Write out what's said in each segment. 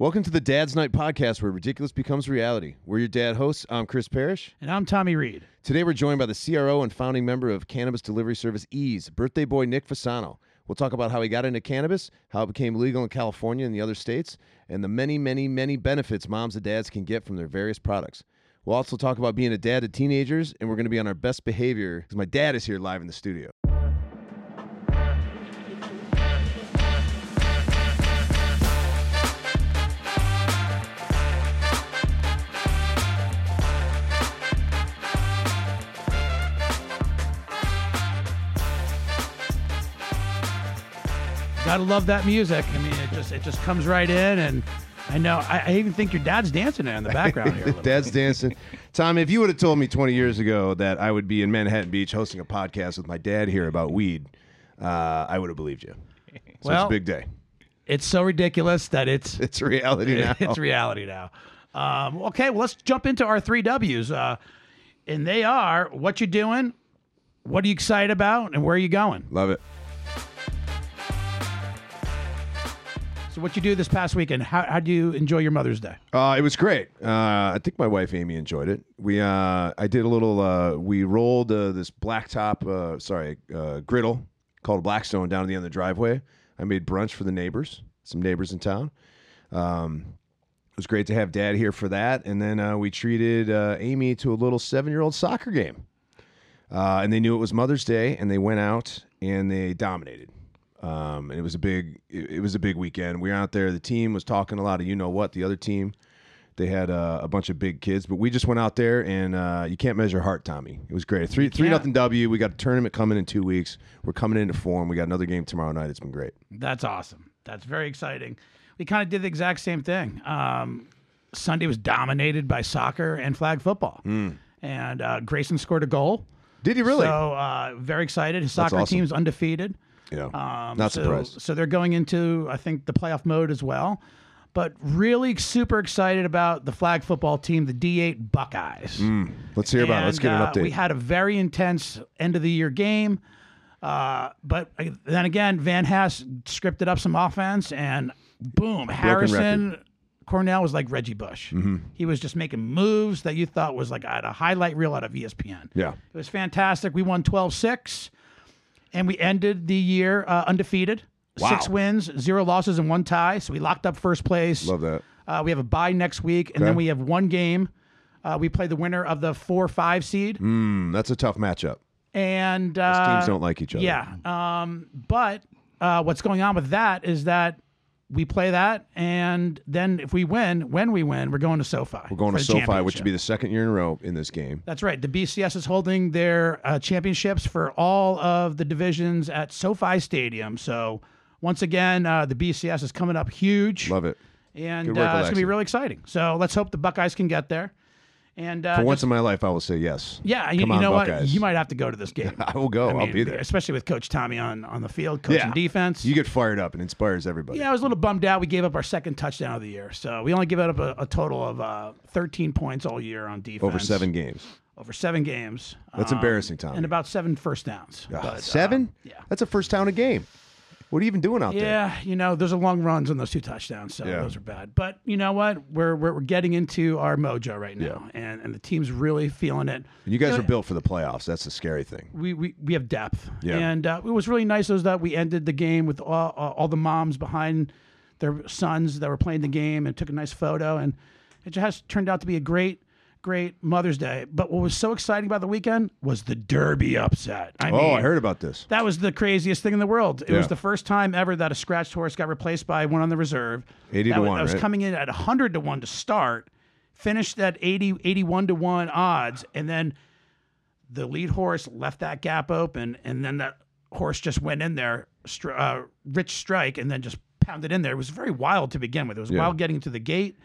Welcome to the Dad's Night podcast where ridiculous becomes reality. We're your dad hosts. I'm Chris Parrish. And I'm Tommy Reed. Today we're joined by the CRO and founding member of cannabis delivery service Eaze, birthday boy Nick Fasano. We'll talk about how he got into cannabis, how it became legal in California and the other states, and the many, many, many benefits moms and dads can get from their various products. We'll also talk about being a dad to teenagers, and we're going to be on our best behavior because my dad is here live in the studio. Gotta love that music. I mean, it just it just comes right in, and I know I, I even think your dad's dancing in the background here. a little Dad's dancing. Tom, if you would have told me 20 years ago that I would be in Manhattan Beach hosting a podcast with my dad here about weed, uh, I would have believed you. So it's a big day. It's so ridiculous that it's It's reality now. it's reality now. Um, okay, well let's jump into our three W's, uh, and they are what you doing, what are you excited about, and where are you going. Love it. So, what you do this past weekend? How how do you enjoy your Mother's Day? Uh, it was great. Uh, I think my wife Amy enjoyed it. We uh, I did a little. Uh, we rolled uh, this blacktop, uh, sorry, griddle called Blackstone down to the end of the driveway. I made brunch for the neighbors, some neighbors in town. Um, it was great to have Dad here for that, and then we treated Amy to a little seven-year-old soccer game. And they knew it was Mother's Day, and they went out and they dominated. Um, and it was a big, it, it was a big weekend. We were out there. The team was talking a lot of you know what. The other team, they had uh, a bunch of big kids, but we just went out there and uh, you can't measure heart, Tommy. It was great. Three three nothing W. We got a tournament coming in two weeks. We're coming into form. We got another game tomorrow night. It's been great. That's awesome. That's very exciting. We kind of did the exact same thing. Um, Sunday was dominated by soccer and flag football, and uh, Grayson scored a goal. Did he really? So uh, very excited. His soccer awesome. team's undefeated. Yeah. Um, Not so, surprised. So they're going into I think the playoff mode as well. But really super excited about the flag football team, the D8 Buckeyes. Let's hear about it. Let's get an uh, update. We had a very intense end of the year game. Uh, but uh, then again, Van Hass scripted up some offense, and boom, Harrison Cornell was like Reggie Bush. Mm-hmm. He was just making moves that you thought was like at a highlight reel out of ESPN. yeah. It was fantastic. We won 12 6, and we ended the year uh, undefeated. Six wins, zero losses, and one tie. So we locked up first place. Love that. Uh, we have a bye next week, and then we have one game. Uh, we play the winner of the four five seed, Mm, that's a tough matchup. and uh, Teams don't like each other. yeah. Um, but uh, what's going on with that is that we play that, and then if we win, when we win, we're going to SoFi. We're going to SoFi, which would be the second year in a row in this game. That's right. The BCS is holding their uh, championships for all of the divisions at SoFi Stadium. So once again, uh, the BCS is coming up huge, Love it. and Good uh, it's going to be really exciting. So let's hope the Buckeyes can get there. And uh, For once just- in my life, I will say yes. yeah, you, you on, know what? You might have to go to this game. I will go. I I'll mean, be there. especially with Coach Tommy on on the field, coaching Yeah. defense. You get fired up and inspires everybody. yeah, I was a little bummed out. We gave up our second touchdown of the year, so we only gave up a, a total of uh, 13 points all year on defense. Over seven games. over seven games. That's um, embarrassing, Tommy. And about seven first downs. Ah, But, uh, seven? yeah. That's a first down a game. What are you even doing out there? Yeah, you know, there's a long runs on those two touchdowns, so Yeah. those are bad. But you know what? We're we're, we're getting into our mojo right now, and and the team's really feeling it. And you guys You know, are built for the playoffs. That's the scary thing. We, we, we have depth, Yeah. and uh, it was really nice is that we ended the game with all, all all the moms behind their sons that were playing the game and took a nice photo, and it just has turned out to be a great great Mother's Day. But what was so exciting about the weekend was the Derby upset. I oh, mean, I heard about this. That was the craziest thing in the world. It Yeah. was the first time ever that a scratched horse got replaced by one on the reserve. 80 that to was, 1, That was right? coming in at 100 to 1 to start, finished at 80, 81 to 1 odds, and then the lead horse left that gap open, and then that horse just went in there, uh, rich strike, and then just pounded in there. It was very wild to begin with. It was Yeah. wild getting to the gate.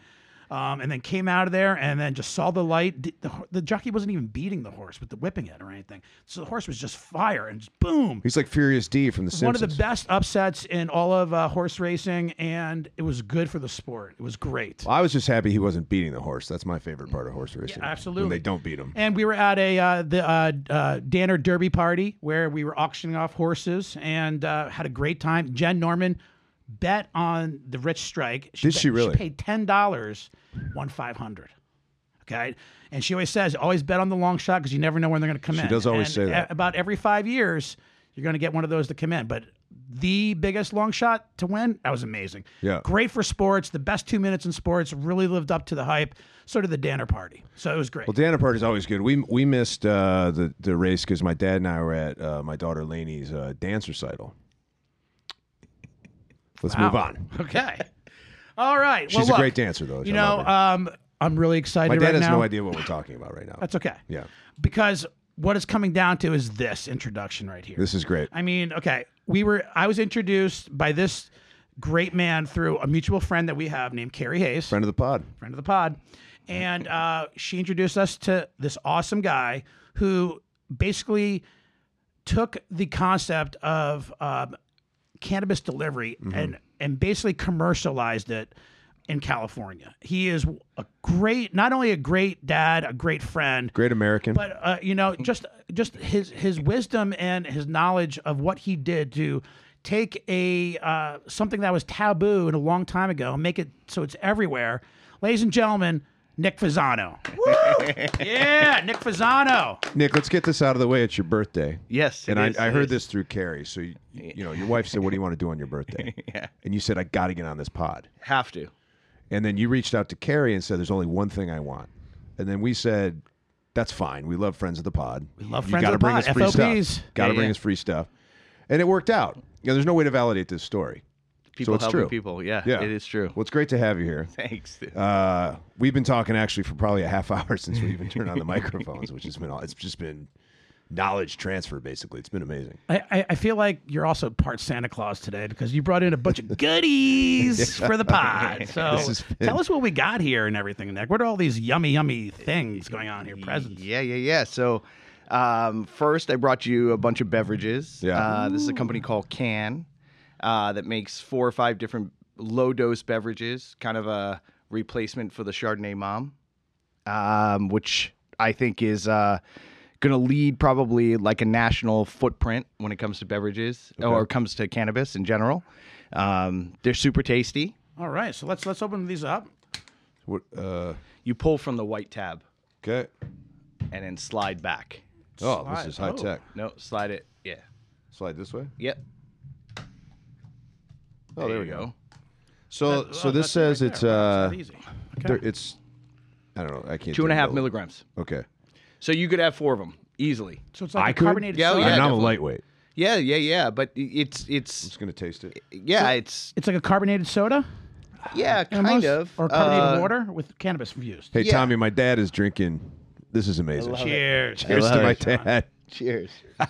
Um, and then came out of there and then just saw the light. The, the, the jockey wasn't even beating the horse with the whipping it or anything. So the horse was just fire and just boom. He's like Furious D from The Simpsons. One of the best upsets in all of uh, horse racing, and it was good for the sport. It was great. I was just happy he wasn't beating the horse. That's my favorite part of horse racing. absolutely. When they don't beat him. And we were at a uh, the uh, uh, Danner Derby party where we were auctioning off horses and uh, had a great time. Jen Norman bet on the rich strike. Did she bet- really? She paid ten dollars, won five hundred. Okay, and she always says, always bet on the long shot because you never know when they're going to come in. She does always And say that. a- About every five years, you're going to get one of those to come in. But the biggest long shot to win, that was amazing. Yeah. great for sports. The best two minutes in sports really lived up to the hype. So did the Danner party. So it was great. Well, Danner party is always good. We we missed uh, the the race because my dad and I were at uh, my daughter Lainey's uh, dance recital. Let's move on. Okay. All right. She's well, a great dancer, though. You know, um, I'm really excited my dad right has now. no idea what we're talking about right now. That's okay. yeah, Because what it's coming down to is this introduction right here. this is great. I mean, okay, we were I was introduced by this great man through a mutual friend that we have named Carrie Hayes, Friend of the pod. friend of the pod, and uh, she introduced us to this awesome guy who basically took the concept of um, cannabis delivery and and basically commercialized it in California. He is a great, not only a great dad, a great friend, Great American. but uh, you know, just just his his wisdom and his knowledge of what he did to take a uh, something that was taboo and a long time ago and make it so it's everywhere. Ladies and gentlemen, Nick Fasano. yeah, Nick Fasano. Nick, let's get this out of the way. It's your birthday. Yes, And it I, is, I it heard is. this through Carrie. So, you, you know, your wife said, What do you want to do on your birthday? Yeah. And you said, I got to get on this pod. Have to. And then you reached out to Carrie and said, There's only one thing I want. And then we said, That's fine. We love Friends of the Pod. We love you Friends gotta of the bring Pod, us free FOPs. stuff. Got to Yeah, bring yeah. us free stuff. And it worked out. You know, there's no way to validate this story. People it's helping true. people. Yeah, Yeah. it is true. Well, it's great to have you here. Thanks. dude. Uh, we've been talking actually for probably a half hour since we even turned on the microphones, which has been all- it's just been knowledge transfer basically. It's been amazing. I, I- I feel like you're also part Santa Claus today because you brought in a bunch of goodies for the pod. So been- tell us what we got here and everything, Nick. What are all these yummy, yummy things going on here? Presents. Yeah, yeah, yeah. So, um, first, I brought you a bunch of beverages. Yeah. Uh, this is a company called Can uh, that makes four or five different low dose beverages, kind of a replacement for the Chardonnay Mom, um, which I think is uh, going to lead probably like a national footprint when it comes to beverages or comes to cannabis in general. Um, they're super tasty. All right, so let's let's open these up. What? Uh, You pull from the white tab okay. and then slide back. Oh, Slide- this is high oh. tech. No, slide it. Yeah. Slide this way. Yep. Oh, there, we you go. So, That- so oh, this says right it's uh, it's easy. Okay. there, it's I don't know. I can't. Two and a take half notes. milligrams. Okay. So you could have four of them easily. so it's like I a could? carbonated Yeah, oh, soda. yeah. I'm a lightweight. Yeah, yeah, yeah. But it's I'm it's just gonna taste it. yeah, it's It's like a carbonated soda, yeah, kind almost, of or carbonated Uh, water with cannabis infused. Hey, Yeah. Tommy, my dad is drinking. This is amazing. love it. Cheers. Cheers to my it. dad. Cheers.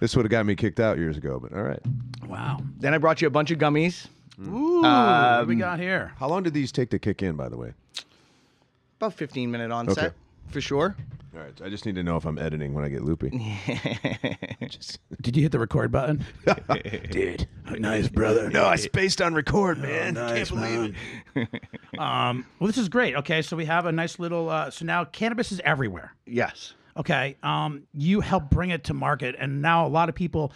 This would have got me kicked out years ago, but all right. Wow. Then I brought you a bunch of gummies. Ooh, Um, what do we got here? How long did these take to kick in, by the way? About 15 minute onset for sure. All right. I just need to know if I'm editing when I get loopy. Just- Did you hit the record button? Dude, nice brother. no, I spaced on record, man. nice, Can't believe it. Um, well, this is great. Okay, so we have a nice little. Uh, so now cannabis is everywhere. yes. Okay, um, you help bring it to market, and now a lot of people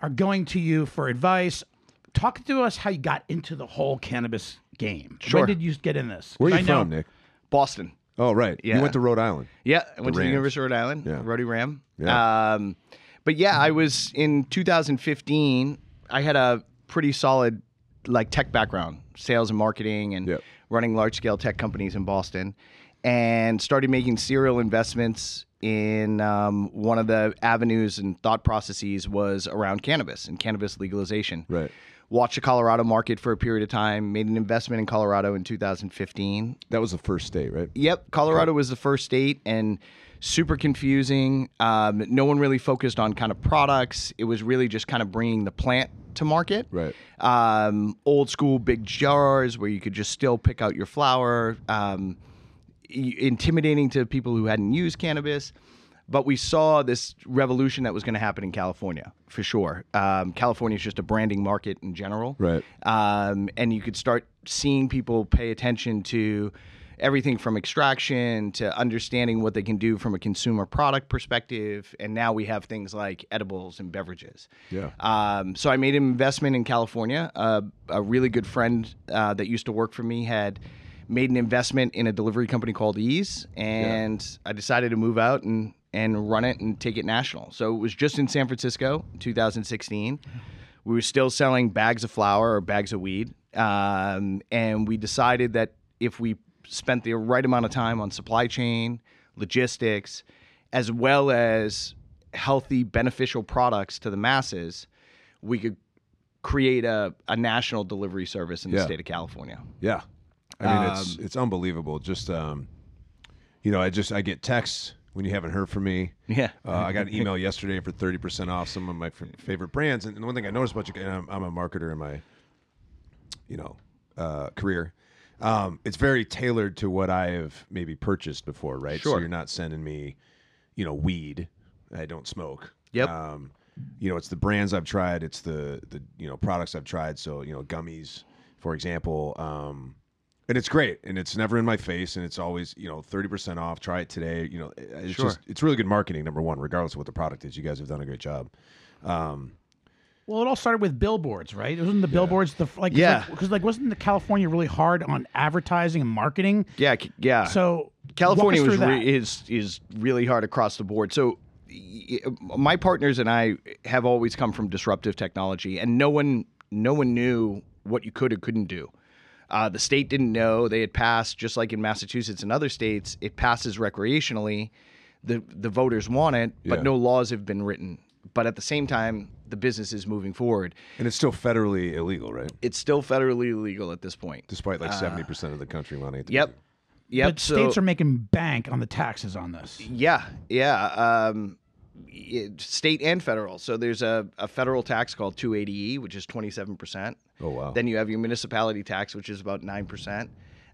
are going to you for advice. Talk to us how you got into the whole cannabis game. Sure. When did you get in this? Where are 'Cause you I know- from, Nick? Boston. Oh, right. Yeah. You went to Rhode Island. Yeah, I went to the Rams. University of Rhode Island, Yeah. Rhody Ram. Yeah. Um, but yeah, I was in 2015. I had a pretty solid like tech background, sales and marketing, and Yep. running large scale tech companies in Boston, and started making serial investments in um, one of the avenues and thought processes was around cannabis and cannabis legalization. Right. Watched the Colorado market for a period of time. Made an investment in Colorado in 2015. That was the first state, right? Yep, Colorado was the first state and super confusing. Um, no one really focused on kind of products. It was really just kind of bringing the plant to market. Right. Um, old school big jars where you could just still pick out your flower. Intimidating to people who hadn't used cannabis. But we saw this revolution that was going to happen in California for sure. Um, California is just a branding market in general Right. um, and you could start seeing people pay attention to everything from extraction to understanding what they can do from a consumer product perspective. And now we have things like edibles and beverages. Yeah. Um, so I made an investment in California. Uh, a really good friend uh, that used to work for me had made an investment in a delivery company called Eaze, and I decided to move out and and run it and take it national. So it was just in San Francisco, 2016. We were still selling bags of flour or bags of weed, um, and we decided that if we spent the right amount of time on supply chain, logistics, as well as healthy, beneficial products to the masses, we could create a, a national delivery service in the Yeah. state of California. Yeah, I mean it's Um, it's unbelievable. Just um, you know, I just I get texts when you haven't heard from me. Yeah. Uh, I got an email yesterday for thirty percent off some of my f- favorite brands, and the one thing I noticed about you, and I'm, I'm a marketer in my, you know, uh, career. Um, it's very tailored to what I have maybe purchased before, right? So Sure. you're not sending me, you know, weed. I don't smoke. Yep. Um, you know, it's the brands I've tried. It's the the you know products I've tried. So you know, gummies, for example. Um, and it's great, and it's never in my face, and it's always you know thirty percent off. Try it today. You know, it's Sure. just it's really good marketing. Number one, regardless of what the product is, you guys have done a great job. Um, Well, it all started with billboards, right? Wasn't the billboards the like? Yeah. Because like, wasn't the California really hard on advertising and marketing? Yeah, yeah. So California was re- is is really hard across the board. So my partners and I have always come from disruptive technology, and no one no one knew what you could or couldn't do. Uh, the state didn't know they had passed, just like in Massachusetts and other states, it passes recreationally. The the voters want it, but Yeah. no laws have been written. But at the same time, the business is moving forward. and it's still federally illegal, right? It's still federally illegal at this point. Despite like seventy percent of the country wanting it. Yep. Yep. but so, states are making bank on the taxes on this. Yeah, yeah. Um, it- state and federal. So there's a, a federal tax called 280E, which is 27%. Oh wow. Then you have your municipality tax, which is about 9%.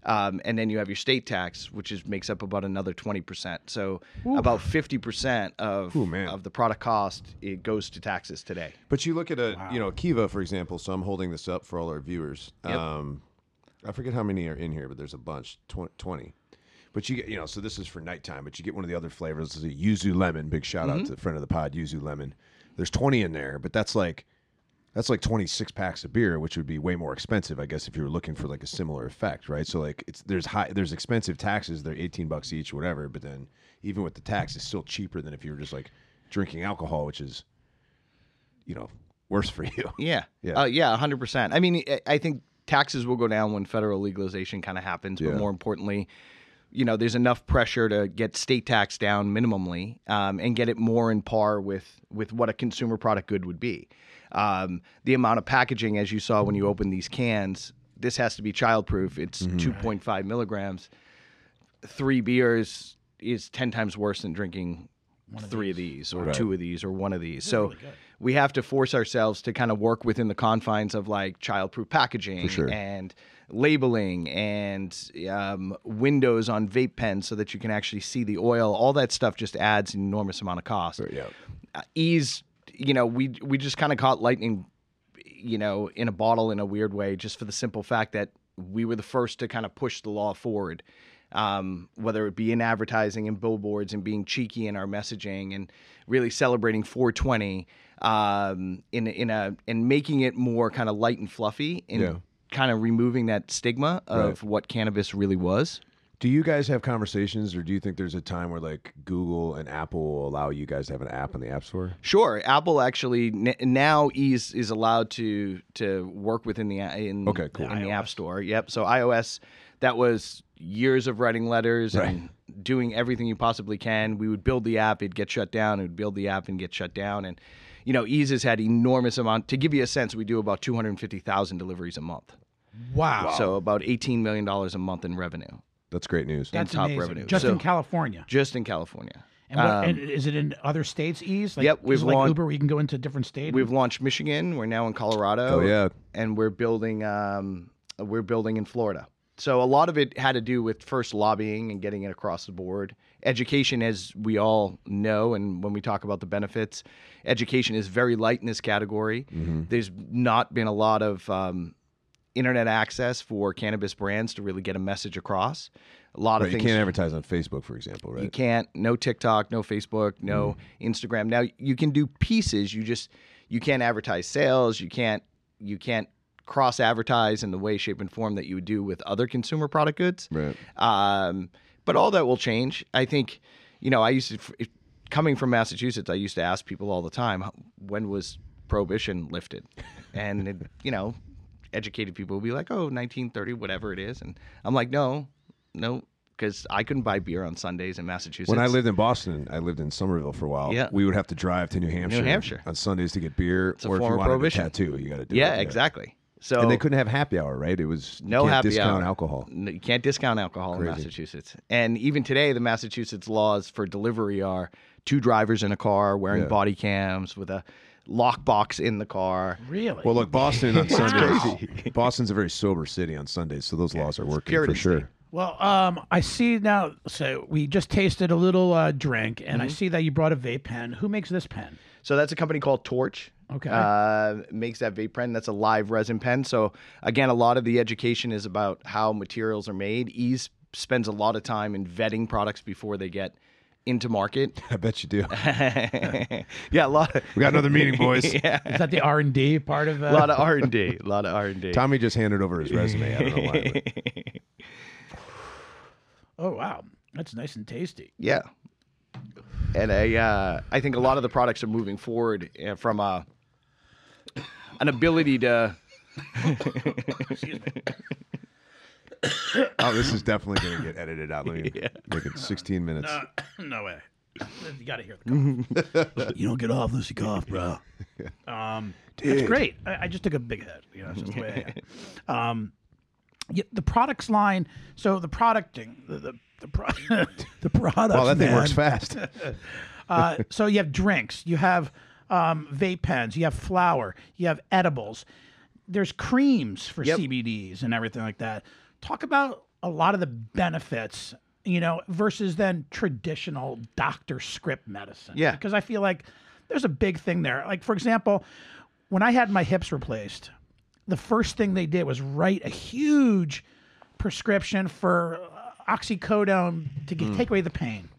Um, and then you have your state tax, which is makes up about another 20%. So about 50% of, Ooh, man. of the product cost it goes to taxes today. But you look at a, you know, Kiva, for example. So I'm holding this up for all our viewers. Yep. Um, I forget how many are in here, but there's a bunch, tw- 20. But you get, you know, so this is for nighttime, but you get one of the other flavors. This is a yuzu lemon. Big shout Mm-hmm. out to the friend of the pod, yuzu lemon. There's 20 in there, but that's like, that's like 26 packs of beer, which would be way more expensive, I guess, if you were looking for like a similar effect, right? So like, it's there's high, there's expensive taxes. They're 18 bucks each, whatever. But then even with the tax, it's still cheaper than if you were just like drinking alcohol, which is, you know, worse for you. Yeah. Yeah. Uh, yeah, 100%. I mean, I- think taxes will go down when federal legalization kind of happens, Yeah. but more importantly, you know, there's enough pressure to get state tax down minimally um, and get it more in par with with what a consumer product good would be. Um, the amount of packaging, as you saw when you open these cans, this has to be childproof. It's Mm-hmm. 2.5 milligrams. Three beers is 10 times worse than drinking three of these or two of these or one of these. So we have to force ourselves to kind of work within the confines of like childproof packaging sure. and labeling and um, windows on vape pens so that you can actually see the oil. All that stuff just adds an enormous amount of cost. yeah. Uh, Eaze, you know, we we just kind of caught lightning, you know, in a bottle in a weird way, just for the simple fact that we were the first to kind of push the law forward. Um, whether it be in advertising and billboards and being cheeky in our messaging and really celebrating 420 um, in in a and making it more kind of light and fluffy and Yeah. kind of removing that stigma of what cannabis really was. Do you guys have conversations, or do you think there's a time where like Google and Apple will allow you guys to have an app in the App Store? Sure, Apple actually n- now is is allowed to to work within the in Okay, cool. in the App Store. Yep. So iOS, that was years of writing letters and doing everything you possibly can. We would build the app, it'd get shut down. It would build the app and get shut down. And you know, Eaze has had enormous amount. To give you a sense, we do about two hundred fifty thousand deliveries a month. Wow, So about eighteen million dollars a month in revenue That's great news. that's top amazing. revenue. Just So- in California. just in California. And, what, Um, and is it in other states? Eaze? Like, Yep, we've it like launched- Uber, where you can go into different states. We've launched Michigan. We're now in Colorado. Oh, yeah. and we're building. Um, we're building in Florida. So a lot of it had to do with first lobbying and getting it across the board. Education, as we all know, and when we talk about the benefits, education is very light in this category. Mm-hmm. There's not been a lot of um, internet access for cannabis brands to really get a message across. A lot Right, of things. you can't advertise on Facebook, for example, right? you can't no TikTok, no Facebook, no Mm. Instagram. Now you can do pieces. You just you can't advertise sales. You can't you can't cross advertise in the way, shape, and form that you would do with other consumer product goods. Right. Um, but all that will change. I think, you know, I used to coming from Massachusetts. I used to ask people all the time, when was prohibition lifted? And it, you know, educated people would be like, oh, 1930, whatever it is. And I'm like, no, no, because I couldn't buy beer on Sundays in Massachusetts. When I lived in Boston, I lived in Somerville for a while. Yeah. We would have to drive to New Hampshire, Hampshire. on Sundays to get beer, a or if you wanted prohibition. a tattoo, you got to do yeah, it. exactly. So And they couldn't have happy hour, right? It was you no can't happy discount hour. alcohol. No, you can't discount alcohol in Massachusetts. And even today, the Massachusetts laws for delivery are two drivers in a car wearing Yeah. body cams with a lockbox in the car. Really? Well, look, Boston on Sundays. Boston's a very sober city on Sundays, so those laws are working for Puritan sure. state. Well, um, I see now. So we just tasted a little uh, drink, and Mm-hmm. I see that you brought a vape pen. Who makes this pen? So that's a company called Torch. Okay. Uh, makes that vape pen. That's a live resin pen. So again, a lot of the education is about how materials are made. Eaze spends a lot of time in vetting products before they get into market. I bet you do. yeah, a lot. Of, We got another meeting, boys. yeah, Is that the R and D part of? Uh, a lot of R and D. A lot of R and D. Tommy just handed over his resume. I don't know why. but- oh wow, that's nice and tasty. Yeah. And I, uh, I think a lot of the products are moving forward uh, from a, an ability to. Oh, this is definitely going to get edited out. Let me make it 16 minutes. no way. You got to hear the cough. you don't get off unless you cough, bro. Um, it's great. I, I just took a big hit. You know, it's just the way I am. Um, yeah, the products line. So the producting, the the the, pro- the products. Wow, that thing works fast. Uh, so you have drinks, you have um, vape pens, you have flour, you have edibles. There's creams for Yep. CBDs and everything like that. Talk about a lot of the benefits, you know, versus then traditional doctor script medicine. Yeah. Because I feel like there's a big thing there. Like, for example, when I had my hips replaced, the first thing they did was write a huge prescription for uh, oxycodone to get, take away the pain.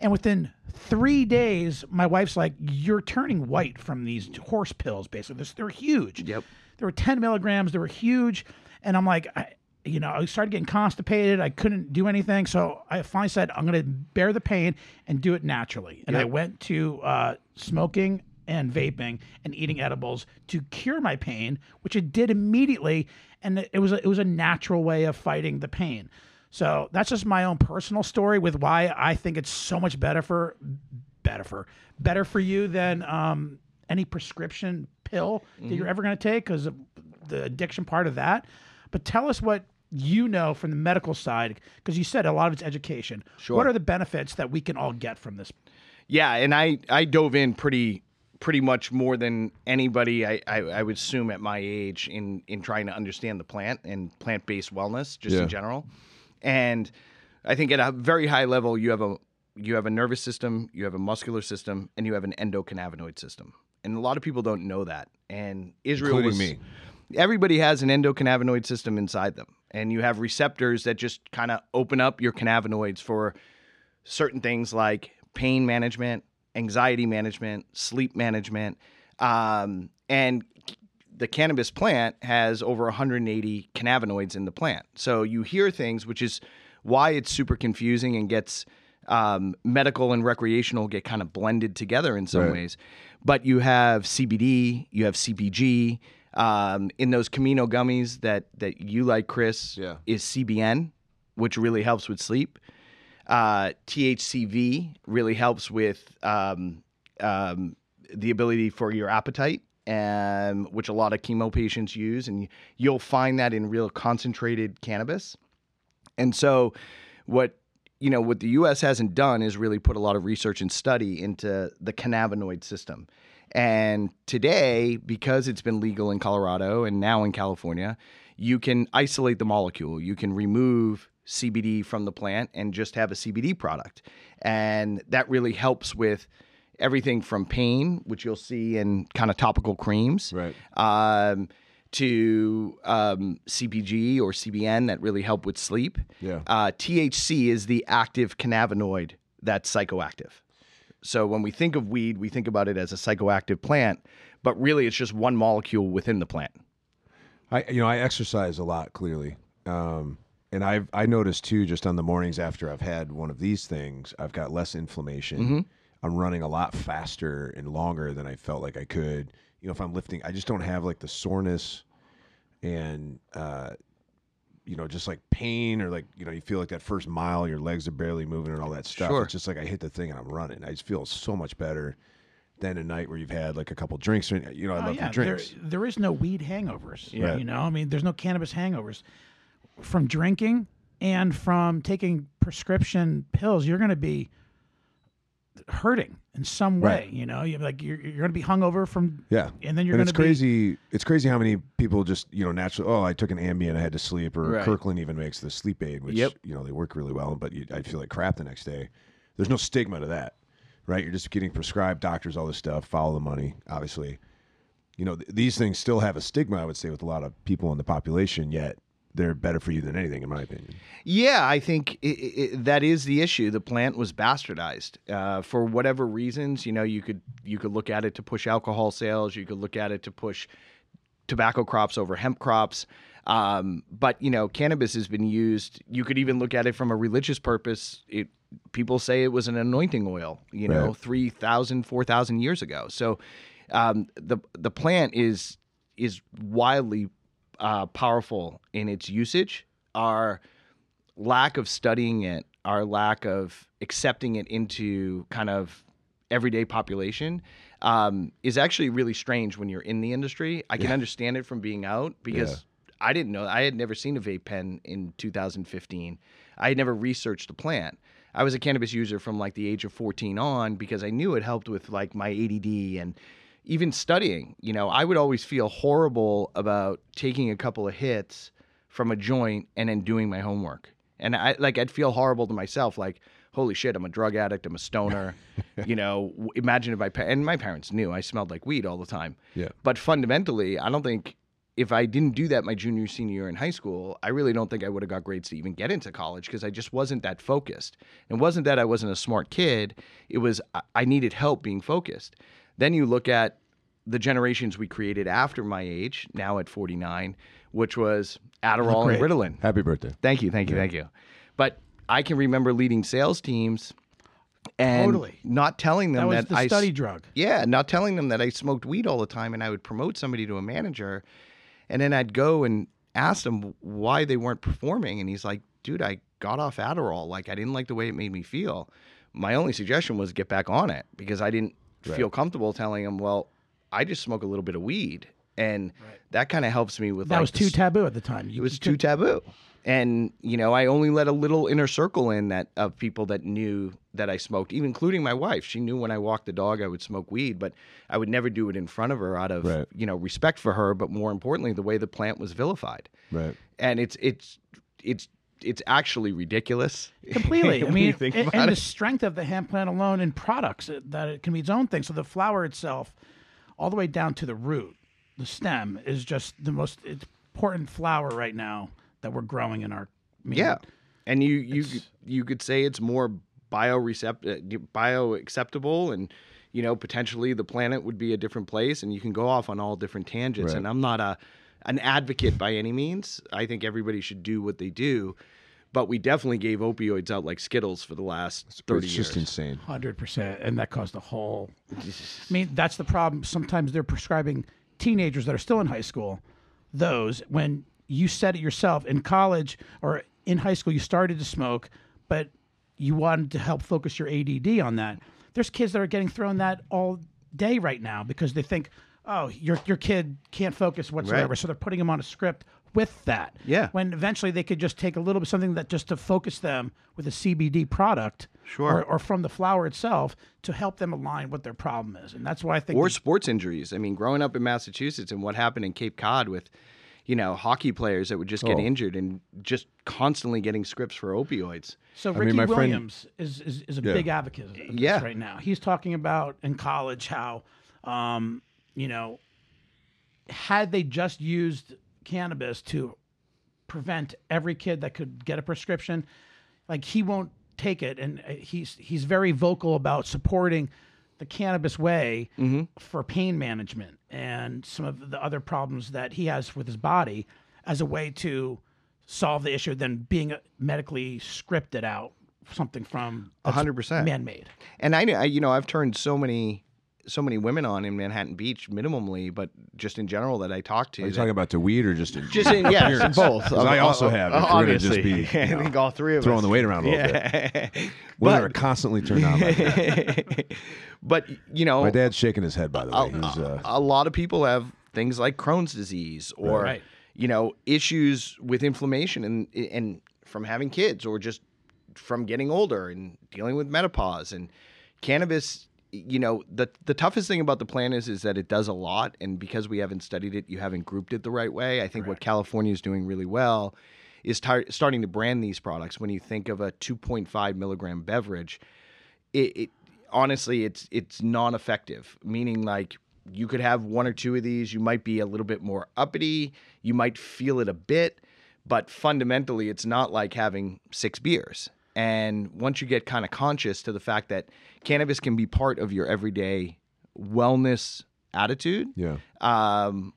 And within three days, my wife's like, "You're turning white from these horse pills. Basically, they're huge. Yep. They were 10 milligrams. They were huge. And I'm like, I, you know, I started getting constipated. I couldn't do anything. So I finally said, I'm going to bear the pain and do it naturally. And I went to uh, smoking and vaping and eating edibles to cure my pain, which it did immediately. And it was a, it was a natural way of fighting the pain. So that's just my own personal story with why I think it's so much better for better for better for you than um, any prescription pill that you're ever going to take because of the addiction part of that. But tell us what you know from the medical side because you said a lot of it's education. Sure. What are the benefits that we can all get from this? Yeah, and I I dove in pretty pretty much more than anybody I, I, I would assume at my age in in trying to understand the plant and plant based wellness just Yeah. in general. And I think at a very high level you have a you have a nervous system, you have a muscular system, and you have an endocannabinoid system. And a lot of people don't know that. And Israel Including was me. everybody has an endocannabinoid system inside them. And you have receptors that just kind of open up your cannabinoids for certain things like pain management, anxiety management, sleep management. Um, and the cannabis plant has over 180 cannabinoids in the plant. So you hear things, which is why it's super confusing and gets um, medical and recreational get kind of blended together in some Right. ways. But you have CBD, you have CBG. Um, in those Camino gummies that that you like, Chris, Yeah. is CBN, which really helps with sleep. Uh, THCV really helps with um, um, the ability for your appetite, um, which a lot of chemo patients use, and you'll find that in real concentrated cannabis. And so, what you know, what the U.S. hasn't done is really put a lot of research and study into the cannabinoid system. And today, because it's been legal in Colorado and now in California, you can isolate the molecule. You can remove CBD from the plant and just have a CBD product. And that really helps with everything from pain, which you'll see in kind of topical creams, Right. um, to um, CBG or CBN that really help with sleep. Yeah. Uh, THC is the active cannabinoid that's psychoactive. So when we think of weed, we think about it as a psychoactive plant, but really it's just one molecule within the plant. I you know I exercise a lot clearly, um, and I've I noticed too just on the mornings after I've had one of these things, I've got less inflammation. I'm running a lot faster and longer than I felt like I could. You know, if I'm lifting, I just don't have like the soreness and uh, you know just like pain or like you know you feel like that first mile your legs are barely moving and all that stuff. Sure. It's just like I hit the thing and I'm running. I just feel so much better than a night where you've had like a couple drinks. Or, you know, I Oh, love yeah, drinks. There, there is no weed hangovers. Yeah. You know, I mean, there's no cannabis hangovers from drinking and from taking prescription pills. You're going to be hurting in some way. Right. You know, you're like you're, you're going to be hungover from Yeah, and then you're going it's to be crazy. It's crazy how many people just you know naturally. Oh, I took an Ambien, I had to sleep. Or Right. Kirkland even makes the sleep aid, which Yep. you know they work really well. But you, I feel like crap the next day. There's no stigma to that, right? You're just getting prescribed doctors all this stuff. Follow the money, obviously. You know th- these things still have a stigma. I would say with a lot of people in the population, yet they're better for you than anything, in my opinion. Yeah, I think i i that is the issue. The plant was bastardized uh, for whatever reasons. You know, you could you could look at it to push alcohol sales. You could look at it to push tobacco crops over hemp crops. Um, but you know, cannabis has been used. You could even look at it from a religious purpose. It people say it was an anointing oil. You know, Right. three thousand, four thousand years ago. So um, the the plant is is wildly uh, powerful in its usage. Our lack of studying it, our lack of accepting it into kind of everyday population um, is actually really strange when you're in the industry. I can understand it from being out because I didn't know. I had never seen a vape pen in 2015. I had never researched the plant. I was a cannabis user from like the age of 14 on because I knew it helped with like my ADD and even studying. You know, I would always feel horrible about taking a couple of hits from a joint and then doing my homework. And I like I'd feel horrible to myself like holy shit, I'm a drug addict, I'm a stoner. you know, imagine if I pa- and my parents knew I smelled like weed all the time. Yeah. But fundamentally, I don't think if I didn't do that my junior senior year in high school, I really don't think I would have got grades to even get into college because I just wasn't that focused. It wasn't that I wasn't a smart kid, it was I- I needed help being focused. Then you look at the generations we created after my age, now at 49, which was Adderall and. Ritalin. Happy birthday. Thank you, thank you, thank you. But I can remember leading sales teams and Totally. not telling them that was that the I study drug. yeah, not telling them that I smoked weed all the time and I would promote somebody to a manager and then I'd go and ask them why they weren't performing and he's like, "Dude, I got off Adderall. Like I didn't like the way it made me feel." My only suggestion was get back on it because I didn't feel comfortable telling him, "Well, I just smoke a little bit of weed." And that kind of helps me with That like was too s- taboo at the time. it was too taboo. And you know, I only let a little inner circle in that of people that knew that I smoked, even including my wife. She knew when I walked the dog I would smoke weed, but I would never do it in front of her out of Right. you know respect for her, but more importantly, the way the plant was vilified. Right. And it's it's it's it's actually ridiculous. completely. I mean, think and, and the strength of the hemp plant alone in products uh, that it can be its own thing. So the flower itself, all the way down to the root, the stem is just the most important flower right now that we're growing in our. I mean, Yeah, and you you you could say it's more biorecept bio acceptable, and you know potentially the planet would be a different place, and you can go off on all different tangents. Right. And I'm not a an advocate by any means. I think everybody should do what they do, but we definitely gave opioids out like Skittles for the last thirty it's years. just insane. Hundred percent, and that caused a whole. I mean, that's the problem. Sometimes they're prescribing teenagers that are still in high school those when you said it yourself in college or in high school you started to smoke, but you wanted to help focus your ADD on that. There's kids that are getting thrown that all day right now because they think, oh, your your kid can't focus whatsoever, Right. so they're putting them on a script with that. Yeah. When eventually they could just take a little bit something that just to focus them with a CBD product Sure. or, or from the flower itself to help them align what their problem is. And that's why I think or sports injuries. I mean, growing up in Massachusetts and what happened in Cape Cod with, you know, hockey players that would just get Oh. injured and just constantly getting scripts for opioids. so mean, Ricky my friend- Williams is, is, is a Yeah. big advocate of this Yeah. right now. He's talking about in college how, um, you know, had they just used cannabis to prevent every kid that could get a prescription, like he won't take it, and uh, he's he's very vocal about supporting the cannabis way for pain management and some of the other problems that he has with his body as a way to solve the issue than being medically scripted out something from A hundred percent. man-made. And I, I, you know, I've turned so many, so many women on in Manhattan Beach, minimally, but just in general that I talk to. Are you that- talking about the weed or just in just in yes, both. appearance? both. 'Cause I also have. If we're just obviously. be, you I know, think all three of us. throwing us. the weight around a little bit. Yeah. Women but, are constantly turned on. By that. but you know, My dad's shaking his head. By the way, a, he's uh, a lot of people have things like Crohn's disease or Right. you know issues with inflammation and and from having kids or just from getting older and dealing with menopause and cannabis you know the the toughest thing about the plan is is that it does a lot and because we haven't studied it you haven't grouped it the right way. I think what california is doing really well is tar- starting to brand these products. When you think of a 2.5 milligram beverage it, it honestly it's it's non-effective meaning like you could have one or two of these you might be a little bit more uppity you might feel it a bit but fundamentally it's not like having six beers and once you get kind of conscious to the fact that cannabis can be part of your everyday wellness attitude yeah, um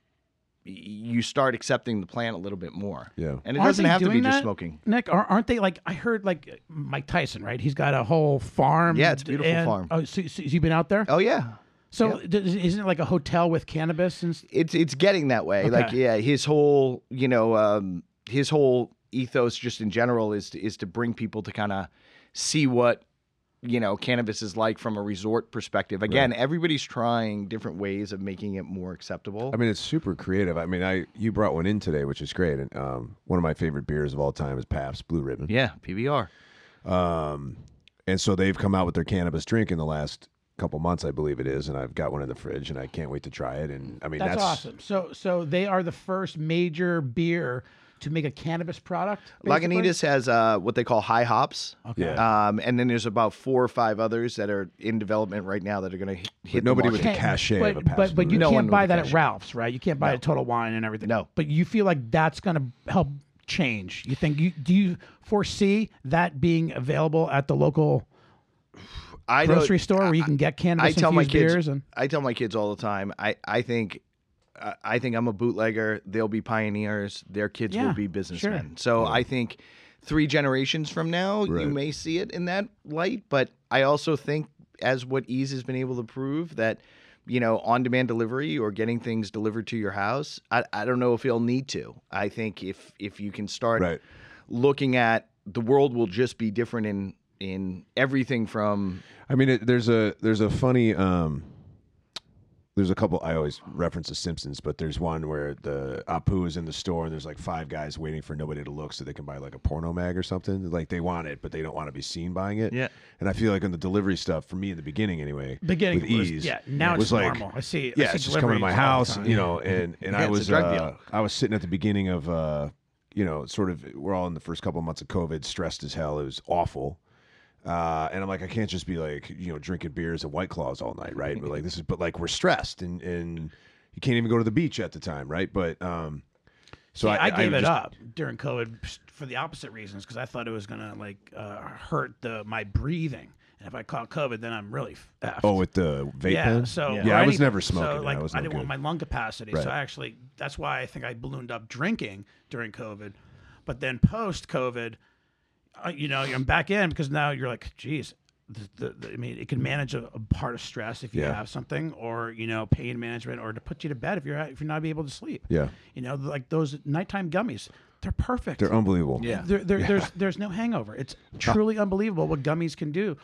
you start accepting the plant a little bit more yeah. and it Aren't doesn't have to be doing just smoking Nick, are- aren't they like? I heard like Mike Tyson, right? He's got a whole farm. Yeah, it's a beautiful and- farm. Oh, so, so you've been out there? oh yeah so does- isn't it like a hotel with cannabis and? s- it's it's getting that way. Like yeah, his whole you know um, his whole ethos just in general is to, is to bring people to kind of see what you know cannabis is like from a resort perspective. Again, everybody's trying different ways of making it more acceptable. I mean, it's super creative. I mean, I you brought one in today, which is great. And um, one of my favorite beers of all time is Pabst Blue Ribbon. yeah, PBR. Um, and so they've come out with their cannabis drink in the last couple months, I believe it is, and I've got one in the fridge, and I can't wait to try it. And I mean, That's, that's, awesome. So so they are the first major beer to make a cannabis product. basically? Lagunitas has uh, what they call high hops. Okay. Yeah. Um, and then there's about four or five others that are in development right now that are going to hit. the nobody with market. the cachet but, of a but, but you No can't buy the that at. Ralph's, right? You can't buy a Total Wine and everything. No. But you feel like that's going to help change. You think you do you foresee that being available at the local I grocery store where you can get cannabis I tell my kids. beers and I tell my kids all the time. I I think. I- I think I'm a bootlegger. They'll be pioneers. Their kids Yeah, will be businessmen. So I think three generations from now, Right. you may see it in that light. But I also think, as what Eaze has been able to prove, that you know, on-demand delivery or getting things delivered to your house, I, I don't know if you'll need to. I think if if you can start Right. looking at the world will just be different in in everything from I mean, it, there's a there's a funny um, there's a couple. I always reference the Simpsons, but there's one where the Apu is in the store and there's like five guys waiting for nobody to look so they can buy like a porno mag or something. Like they want it, but they don't want to be seen buying it. Yeah. And I feel like in the delivery stuff, for me in the beginning anyway, beginning with was- Eaze, yeah, now it it's was like, normal. I see- I Yeah, see it's just coming to my deliveries all the house, time. you know, and and Yeah, I it's a was drug uh. I was sitting at the beginning of uh, you know, sort of we're all in the first couple of months of COVID, stressed as hell. It was awful. Uh, and I'm like, I can't just be like, you know, drinking beers and white claws all night, right? But like this is, but like we're stressed and and you can't even go to the beach at the time, right? But um, so See, I, gave it just- up during COVID for the opposite reasons because I thought it was gonna like uh, hurt the my breathing, and if I caught COVID, then I'm really effed. Oh, with the vape yeah. pen? So yeah, or I was never So, smoking. like I was I didn't good. want my lung capacity, Right. so I actually that's why I think I ballooned up drinking during COVID. But then post COVID, you know, I'm back in because now you're like, geez. The, the, the- I mean, it can manage a, a part of stress if you Yeah. have something, or you know, pain management, or to put you to bed if you're if you're not able to sleep. yeah, You know, like those nighttime gummies, they're perfect. they're unbelievable. Yeah. There, there, There's there's no hangover. It's truly unbelievable what gummies can do.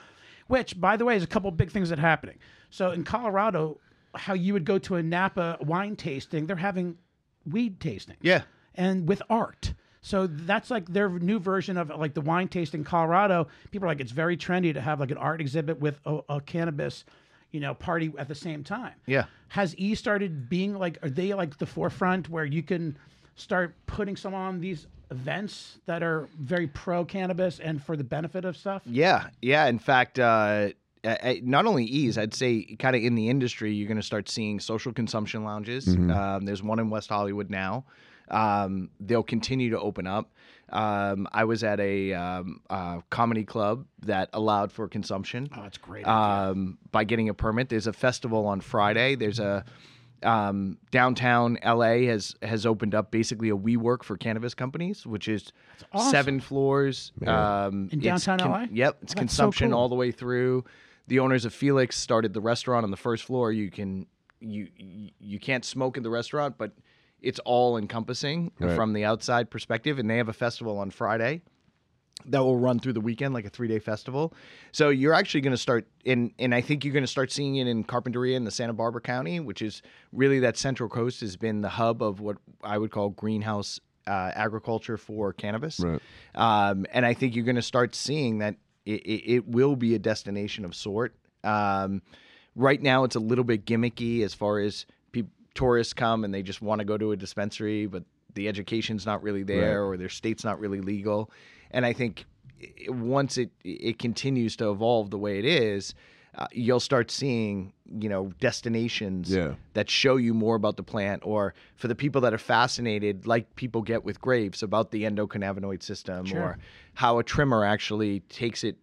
Which, by the way, is a couple big things that are happening. So in Colorado, how you would go to a Napa wine tasting, they're having weed tasting. Yeah. And with art. So that's like their new version of like the wine tasting in Colorado. People are like, it's very trendy to have like an art exhibit with a, a cannabis, you know, party at the same time. Yeah. Has E started being like, are they like the forefront where you can start putting some on these events that are very pro cannabis and for the benefit of stuff? Yeah, yeah. In fact, uh, not only Eaze, I'd say, kind of in the industry, you're going to start seeing social consumption lounges. Mm-hmm. Um, there's one in West Hollywood now. Um, they'll continue to open up. Um, I was at a um, uh, comedy club that allowed for consumption Oh, that's great. um, by getting a permit. There's a festival on Friday. There's a um, downtown LA has has opened up basically a WeWork for cannabis companies, which is awesome. seven floors Um, In it's downtown LA? Yep, it's Oh, that's so consumption cool. all the way through. The owners of Felix started the restaurant on the first floor. You can you you- you can't smoke in the restaurant, but it's all encompassing Right. from the outside perspective. And they have a festival on Friday that will run through the weekend like a three day festival. So you're actually going to start in, and I think you're going to start seeing it in Carpinteria in the Santa Barbara County, which is really that Central Coast has been the hub of what I would call greenhouse uh, agriculture for cannabis. Right. Um, and I think you're going to start seeing that it, it, it will be a destination of sort. Um, right now, it's a little bit gimmicky as far as tourists come and they just want to go to a dispensary, but the education's not really there or their state's not really legal. And I think once it it continues to evolve the way it is, uh, you'll start seeing you know destinations Yeah. that show you more about the plant, or for the people that are fascinated, like people get with grapes, about the endocannabinoid system, or how a trimmer actually takes it.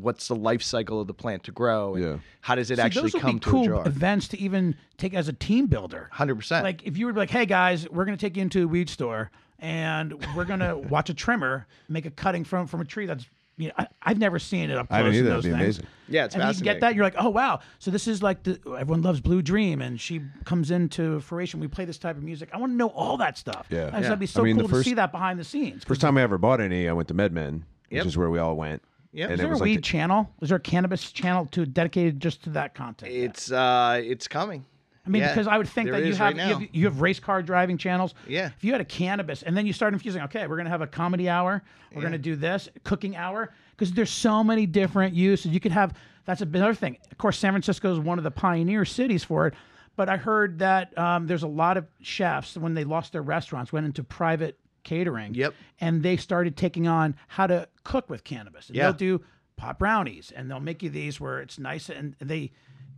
What's the life cycle of the plant to grow? And Yeah. How does it See, actually those would come be to cool a jar? events to even take as a team builder. Hundred percent. Like if you were like, "Hey guys, we're going to take you into a weed store and we're going to watch a trimmer make a cutting from from a tree that's." You know, I, I've never seen it up close. I haven't in either. those That'd be things. amazing. Yeah, it's and you get that, you're like, oh wow. So this is like the everyone loves Blue Dream, and she comes into fruition. We play this type of music. I want to know all that stuff. Yeah. And so Yeah. that'd be I so mean, the cool to first- see that behind the scenes. First time I ever bought any, I went to MedMen, Yep. which is where we all went. Yep. And Is there a weed like the- channel? Is there a cannabis channel to dedicated just to that content? it's uh, it's coming. I mean, Yeah, because I would think that you have, right you have you have race car driving channels. Yeah. If you had a cannabis and then you start infusing, okay, we're gonna have a comedy hour, we're gonna do this cooking hour, because there's so many different uses. You could have that's another thing. Of course, San Francisco is one of the pioneer cities for it, but I heard that um, there's a lot of chefs when they lost their restaurants went into private catering. Yep. And they started taking on how to cook with cannabis. And Yeah. They'll do pot brownies and they'll make you these where it's nice and they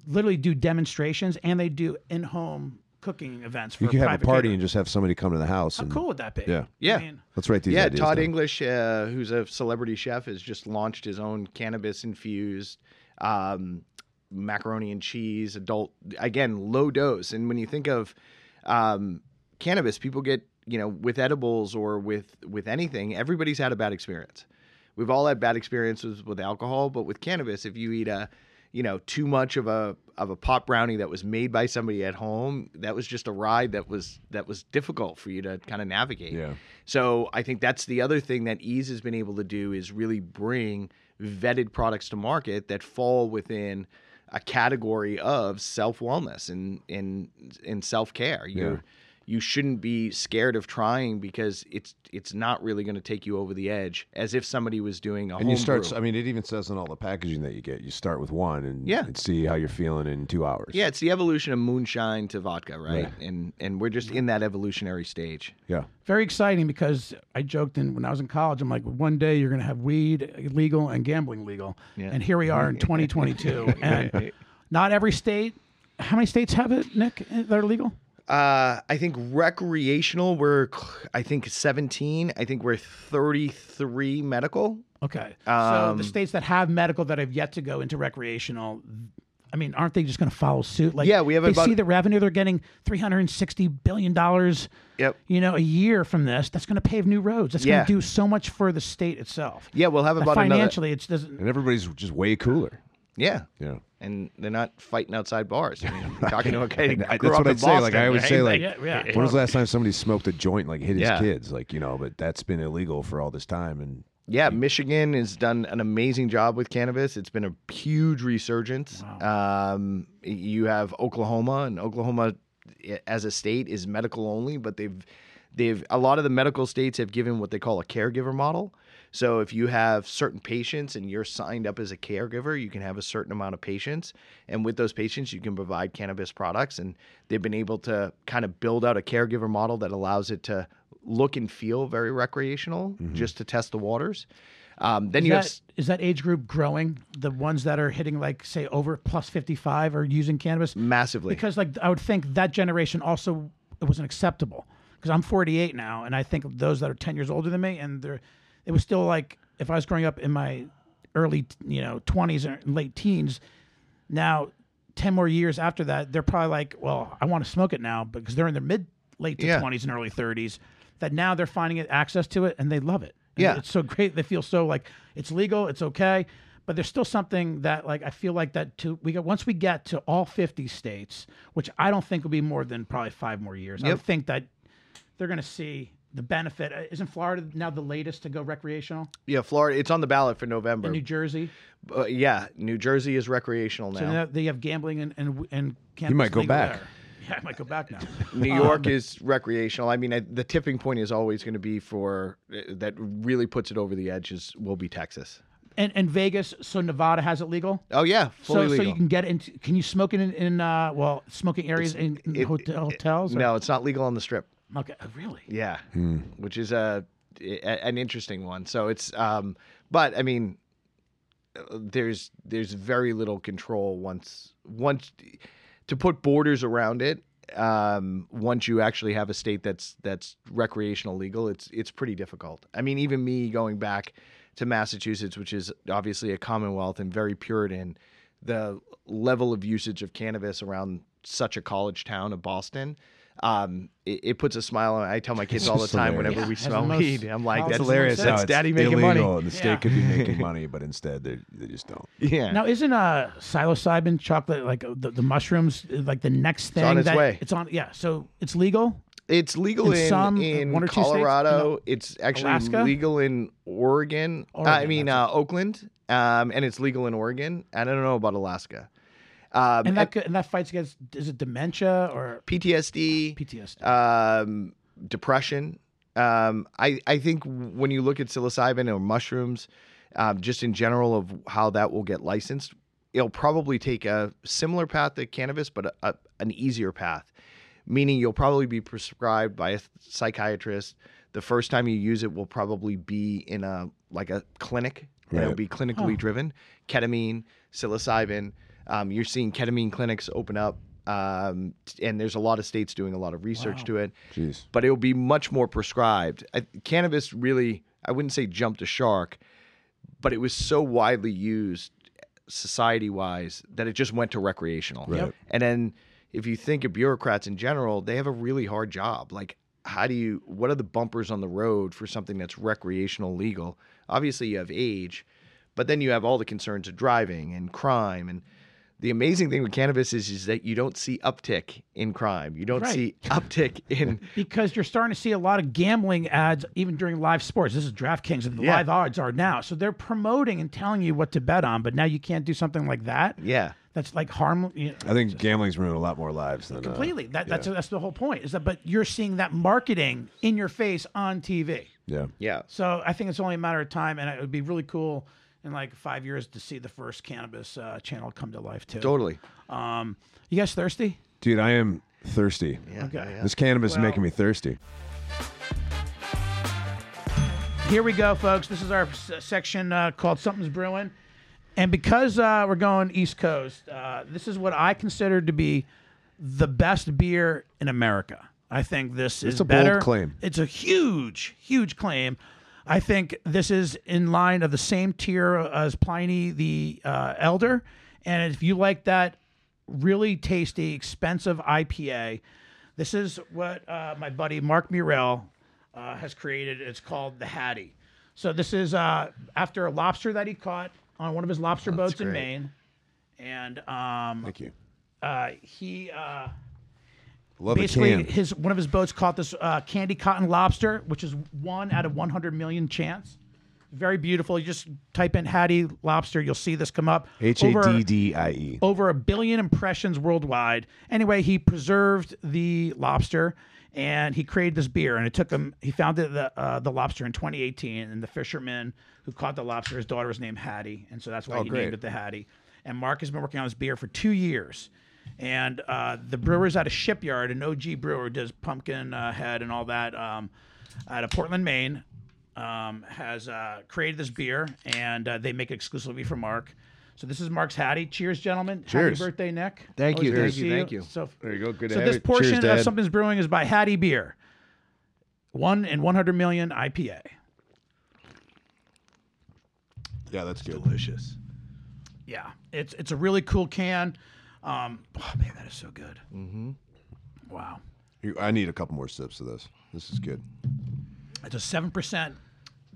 literally do demonstrations and they do in-home cooking events for You can have a party catering. and just have somebody come to the house. How and, cool would that be? Yeah. Yeah. I mean, Let's write these yeah, ideas Todd down. English, uh, who's a celebrity chef, has just launched his own cannabis infused um, macaroni and cheese, adult, again, low dose. And when you think of um, cannabis, people get, you know, with edibles or with, with anything, everybody's had a bad experience. We've all had bad experiences with alcohol, but with cannabis, if you eat a, you know, too much of a of a pot brownie that was made by somebody at home, that was just a ride that was that was difficult for you to kind of navigate. Yeah. So I think that's the other thing that Eaze has been able to do is really bring vetted products to market that fall within a category of self wellness and in in self care. You you shouldn't be scared of trying because it's it's not really going to take you over the edge as if somebody was doing a And you start. brew. I mean, it even says in all the packaging that you get. You start with one and, Yeah. and see how you're feeling in two hours. Yeah, it's the evolution of moonshine to vodka, right? Right. And and we're just in that evolutionary stage. Yeah. very exciting because I joked in when I was in college. I'm like, one day you're going to have weed legal and gambling legal, Yeah. and here we are in 2022. and not every state. How many states have it, Nick? That are legal? Uh, I think recreational we're I think 17. I think we're 33 medical. Okay. so Um, the states that have medical that have yet to go into recreational, I mean, aren't they just going to follow suit? Like, Yeah, we have they about- see the revenue they're getting, three hundred and sixty billion dollars. Yep. You know, a year from this, that's going to pave new roads. That's Yeah. going to do so much for the state itself. Yeah, we'll have That about another financially, it's doesn't. And everybody's just way cooler. Yeah. Yeah. And they're not fighting outside bars. I mean, I'm talking to a guy who I- grew that's up what in I'd say. Like, I always right? say, like, Yeah, yeah. When was the last time somebody smoked a joint, like hit his Yeah. kids? Like, you know, but that's been illegal for all this time. And Yeah, Michigan has done an amazing job with cannabis. It's been a huge resurgence. Um, you have Oklahoma, and Oklahoma i- as a state is medical only, but they've they've a lot of the medical states have given what they call a caregiver model. So if you have certain patients and you're signed up as a caregiver, you can have a certain amount of patients, and with those patients, you can provide cannabis products. And they've been able to kind of build out a caregiver model that allows it to look and feel very recreational, just to test the waters. Um, then Is you have that, s- is that age group growing? The ones that are hitting like say over plus fifty five are using cannabis massively. because like I would think that generation also it wasn't acceptable because I'm 48 now and I think of those that are 10 years older than me and they're it was still like if I was growing up in my early you know 20s or late teens now 10 more years after that they're probably like well I want to smoke it now because they're in their mid late to Yeah. 20s and early 30s that now they're finding it access to it and they love it And Yeah. it's so great they feel so like it's legal it's okay but there's still something that like I feel like that to we got once we get to all 50 states which I don't think will be more than probably 5 more years I Yep. would think that they're going to see the benefit Uh, isn't Florida now the latest to go recreational yeah, Florida. It's on the ballot for November. New Jersey Uh, yeah, New Jersey is recreational now. so now they have gambling and and, and cannabis might go back. there. yeah I might go back now New York is recreational. I mean, I, the tipping point is always going to be for uh, that really puts it over the edge. Is will be Texas. and and Vegas so Nevada has it legal Oh yeah, fully so, legal. so you can get it into can you smoke it in, in uh well smoking areas in, in it- hotel, hotels or- no, it's not legal on the strip. Okay oh, really Yeah, which is a, a- an interesting one. So it's, um, but I mean, uh, there's there's very little control once once to put borders around it. Um, once you actually have a state that's that's recreational legal, it's it's pretty difficult. I mean, even me going back to Massachusetts, which is obviously a Commonwealth and very Puritan, the level of usage of cannabis around such a college town of Boston, um, it, it puts a smile on. I tell my kids all the time hilarious. whenever Yeah, we smell most weed, I'm like, that's hilarious hilarious That's it's daddy making illegal money. and the state Yeah. could be making money, but instead they they just don't. Yeah. Now, isn't uh psilocybin chocolate like uh, the, the mushrooms like the next thing? on its that, way. It's on. Yeah, so it's legal. It's legal In in, some, uh, in one or two states? Colorado. No. It's actually Alaska? legal in Oregon. I mean uh, Oakland, um, and it's legal in Oregon. I don't know about Alaska. Um, And that could- and that fights against is it dementia or PTSD, PTSD? um, depression. Um, I I think when you look at psilocybin or mushrooms, um, just in general of how that will get licensed, it'll probably take a similar path to cannabis, but a, a, an easier path. Meaning you'll probably be prescribed by a psychiatrist. The first time you use it will probably be in a like a clinic. and It'll be clinically driven. Ketamine, psilocybin. Um, you're seeing ketamine clinics open up, um, and there's a lot of states doing a lot of research Wow. to it Jeez. but it will be much more prescribed. I, cannabis really, I wouldn't say jumped a shark, but it was so widely used society wise that it just went to recreational. Right. Yep. And then if you think of bureaucrats in general, they have a really hard job. Like, how do you, what are the bumpers on the road for something that's recreational legal? Obviously, you have age, but then you have all the concerns of driving and crime and the amazing thing with cannabis is, is that you don't see uptick in crime. You don't Right. see uptick in because you're starting to see a lot of gambling ads even during live sports. This is DraftKings and the Yeah. live odds are now. So they're promoting and telling you what to bet on, but now you can't do something like that. yeah. That's like harm. You know, I think gambling's ruined a lot more lives than uh, completely. That, that's yeah. that's the whole point. Is that but you're seeing that marketing in your face on TV. yeah. Yeah. So I think it's only a matter of time, and it would be really cool in like five years to see the first cannabis uh, channel come to life too. Totally. Um, you guys thirsty? Dude, I am thirsty. Yeah. Okay. yeah. This cannabis is making me thirsty. Here we go, folks. This is our s- section uh, called Something's Brewing. And because uh, we're going East Coast, uh, this is what I consider to be the best beer in America. I think this is a bold better. claim. It's a huge, huge claim. I think this is in line of the same tier as Pliny the uh, Elder. And if you like that really tasty, expensive IPA, this is what uh, my buddy Mark Murrell uh, has created. It's called the Haddie. So this is uh, after a lobster that he caught on one of his lobster boats in. Maine, and um, Thank you. uh, he uh, Love basically his one of his boats caught this uh, candy cotton lobster, which is one out of 100 million chance. Very beautiful. You just type in Haddie lobster, you'll see this come up. H A D D I E. Over- D D I E. over a billion impressions worldwide. Anyway, he preserved the lobster and he created this beer. And it took him. He founded the uh, the lobster in 2018, and the fisherman who caught the lobster, his daughter was named Haddie, and so that's why Oh, he great. named it the Haddie. And Mark has been working on this beer for two years. And uh, the brewer's at a shipyard, an OG brewer does pumpkin uh, head and all that um, out of Portland, Maine um, has uh, created this beer, and uh, they make it exclusively for Mark. So this is Mark's Haddie. Cheers, gentlemen. Cheers. Happy birthday, Nick. Thank Always you, thank you, see thank you. So, There you go. Good so this it. portion Cheers, of Dad. Something's Brewing is by Haddie Beer. One in 100 million IPA. Yeah, that's good. Delicious. Yeah, it's it's a really cool can. Um, oh man, that is so good. Mm-hmm. Wow, You- I need a couple more sips of this. This is good. it's a seven percent,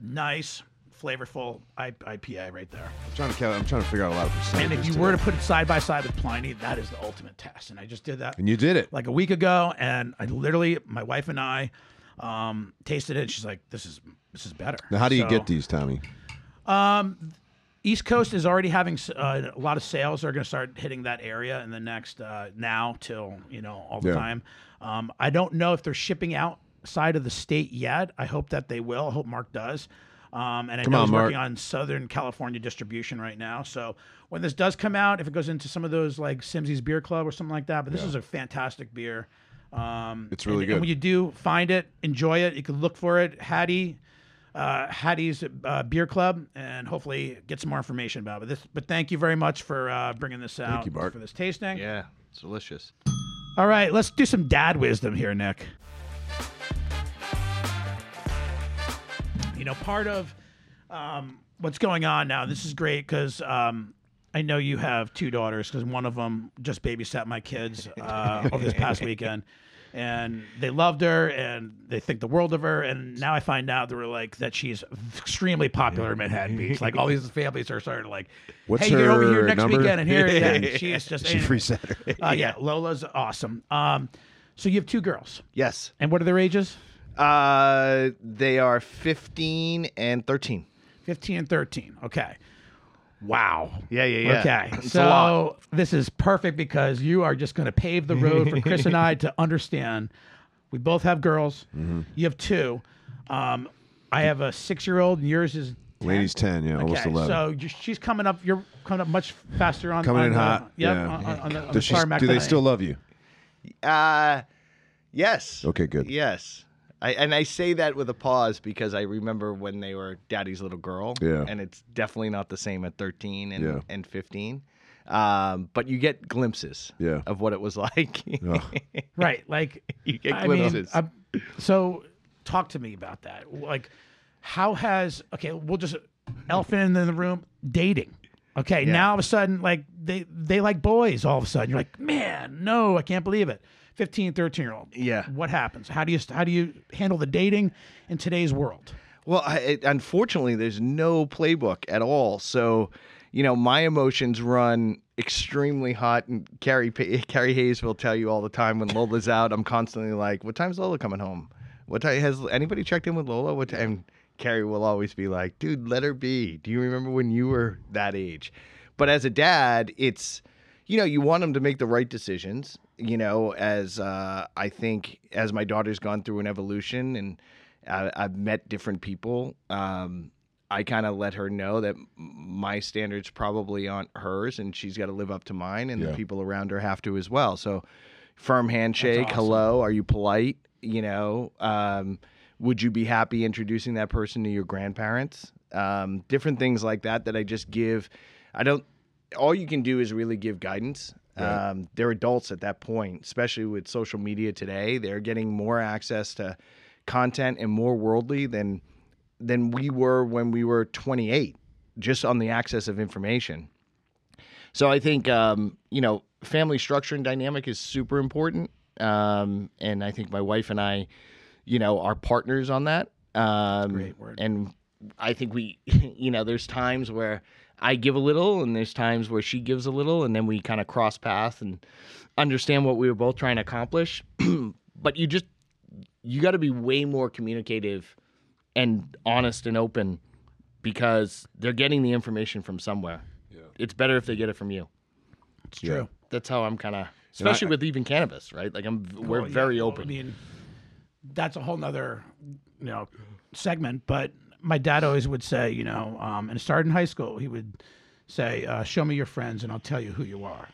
nice, flavorful I- IPA right there. I'm trying to count, I'm trying to figure out a lot of percentages. And if you today. were to put it side by side with Pliny, that is the ultimate test. And I just did that and you did it. like a week ago, and I literally, my wife and I, um, tasted it. And she's like, "This is this is better." Now, how do you So- get these, Tommy? East Coast is already having uh, a lot of sales. Are going to start hitting that area in the next uh, now till you know all the Yeah. time. Um, I don't know if they're shipping outside of the state yet. I hope that they will. I hope Mark does. Um, and I Come know on, he's Mark. working on Southern California distribution right now. So when this does come out, if it goes into some of those like Simsey's Beer Club or something like that, but this is a fantastic beer. Um, It's really and- good. And when you do find it, enjoy it. You can look for it. Haddie, uh, Haddie's uh, Beer Club, and hopefully get some more information about it. But, this, but thank you very much for uh, bringing this out you, Bart. for this tasting. Yeah, it's delicious. All right, let's do some dad wisdom here, Nick. You know, part of um, what's going on now, this is great because um, I know you have two daughters because one of them just babysat my kids uh, over this past weekend. And they loved her and they think the world of her. And now I find out they were like that she's extremely popular in Manhattan Beach. Like all these families are starting to like, What's hey, you're over her here next number? weekend. And here, yeah, and she's just She free center. uh, yeah, Lola's awesome. Um, so you have two girls, Yes. and what are their ages? Uh, they are 15 and 13. Fifteen and thirteen. Okay. Wow. Yeah, yeah, yeah. Okay. It's so this is perfect because you are just going to pave the road for Chris and I to understand. We both have girls. Mm-hmm. You have two. Um, I have a six-year-old, and yours is. 10. Lady's 10, yeah, almost Okay, 11. so she's coming up. You're coming up much faster on Coming on in the, hot. Yep, yeah. on, on, on the, on the Does she, do they still love you? Uh, yes. Okay, good. Yes. I, and I say that with a pause because I remember when they were daddy's little girl. Yeah. And it's definitely not the same at 13 and, Yeah. and 15. Um, but you get glimpses Yeah. of what it was like. Ugh. Right. Like you get I mean, glimpses. I'm- so talk to me about that. Like, how has okay? We'll just elephant in the room dating. Okay, now all of a sudden, like they they like boys. All of a sudden, you're like, man, no, I can't believe it. 15, 13 year old. Yeah. What happens? How do you how do you handle the dating in today's world? Well, I, it, unfortunately, there's no playbook at all. So, you know, my emotions run extremely hot. And Carrie Carrie Hayes will tell you all the time when Lola's out, I'm constantly like, "What time's Lola coming home? What time has anybody checked in with Lola? What time?" And Carrie will always be like, "Dude, let her be. Do you remember when you were that age?" But as a dad, it's you know, you want them to make the right decisions. You know, as uh, I think as my daughter's gone through an evolution and I, I've met different people, um, I kind of let her know that my standards probably aren't hers, and she's got to live up to mine, and Yeah. the people around her have to as well. So, firm handshake, awesome. hello, are you polite? You know, um, would you be happy introducing that person to your grandparents? Um, different things like that that I just give. I don't. All you can do is really give guidance. Right. Um, they're adults at that point, especially with social media today. They're getting more access to content and more worldly than than we were when we were 28, just on the access of information. So I think um, you know family structure and dynamic is super important, um, and I think my wife and I, you know, are partners on that. Um, great word. And I think we, you know, there's times where I give a little, and there's times where she gives a little, and then we kind of cross paths and understand what we were both trying to accomplish. but you just you got to be way more communicative and honest and open because they're getting the information from somewhere. Yeah. It's better if they get it from you. It's Yeah. true. That's how I'm kind of, especially with even cannabis, right? Like I'm, oh, we're Well, yeah, very well, open. I mean, that's a whole nother, you know, segment. But my dad always would say, you know, um, and it started in high school. He would say, uh, "Show me your friends, and I'll tell you who you are."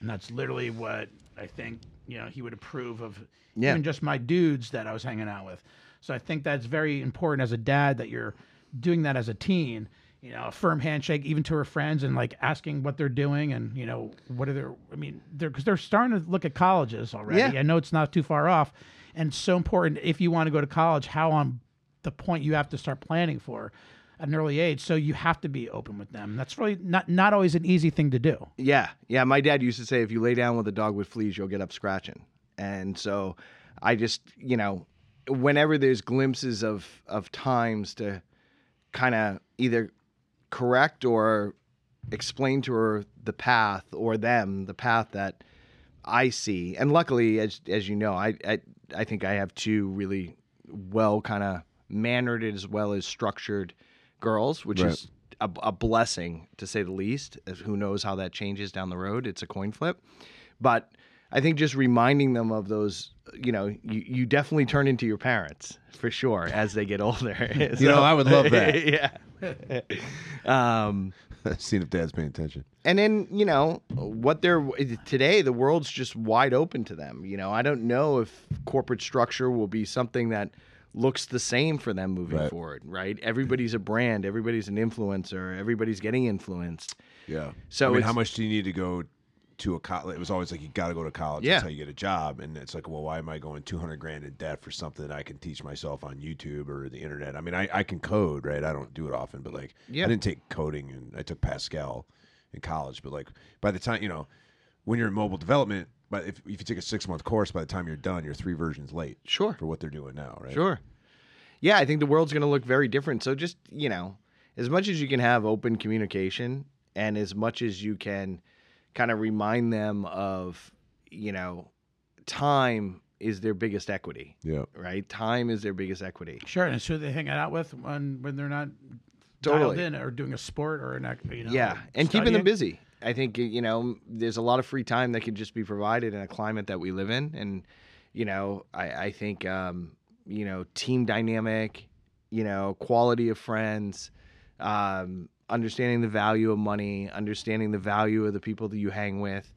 And that's literally what I think. You know, he would approve of Yeah. even just my dudes that I was hanging out with. So I think that's very important as a dad that you're doing that as a teen. You know, a firm handshake even to her friends and like asking what they're doing and you know what are their. I mean, they're because they're starting to look at colleges already. Yeah. I know it's not too far off, and so important if you want to go to college. How on the point you have to start planning for at an early age. So you have to be open with them. That's really not not always an easy thing to do. Yeah, yeah. My dad used to say, if you lay down with a dog with fleas, you'll get up scratching. And so, I just, you know, whenever there's glimpses of of times to kind of either correct or explain to her the path or them the path that I see. And luckily, as as you know, I I, I think I have two really well kind of mannered as well as structured girls, which Right. is a, a blessing to say the least. As Who knows how that changes down the road? It's a coin flip, but I think just reminding them of those, you know, you, you definitely turn into your parents for sure as they get older. You know, I would love that. yeah. um, Seeing if Dad's paying attention. and then you know what they're today the world's just wide open to them you know i don't know if corporate structure will be something that looks the same for them moving Right. forward right everybody's a brand everybody's an influencer everybody's getting influenced Yeah. So I mean, how much do you need to go to a college? It was always like you got to go to college. Yeah. That's how you get a job. And it's like, well, why am I going two hundred grand in debt for something that I can teach myself on YouTube or the internet? I mean, I, I can code, right? I don't do it often, but like, Yeah. I didn't take coding and I took Pascal in college. But like, by the time you know, when you're in mobile development, but if if you take a six month course, by the time you're done, you're three versions late sure for what they're doing now, right? Sure. Yeah, I think the world's going to look very different. So just, you know, as much as you can have open communication and as much as you can kind of remind them of, you know, time is their biggest equity, Yeah. right? Time is their biggest equity. Sure, and it's who they hanging out with when when they're not Totally. dialed in or doing a sport or an ac- you know. yeah, and keeping them busy. I think you know there's a lot of free time that can just be provided in a climate that we live in, and you know I, I think um, you know team dynamic, you know quality of friends, um, understanding the value of money, understanding the value of the people that you hang with.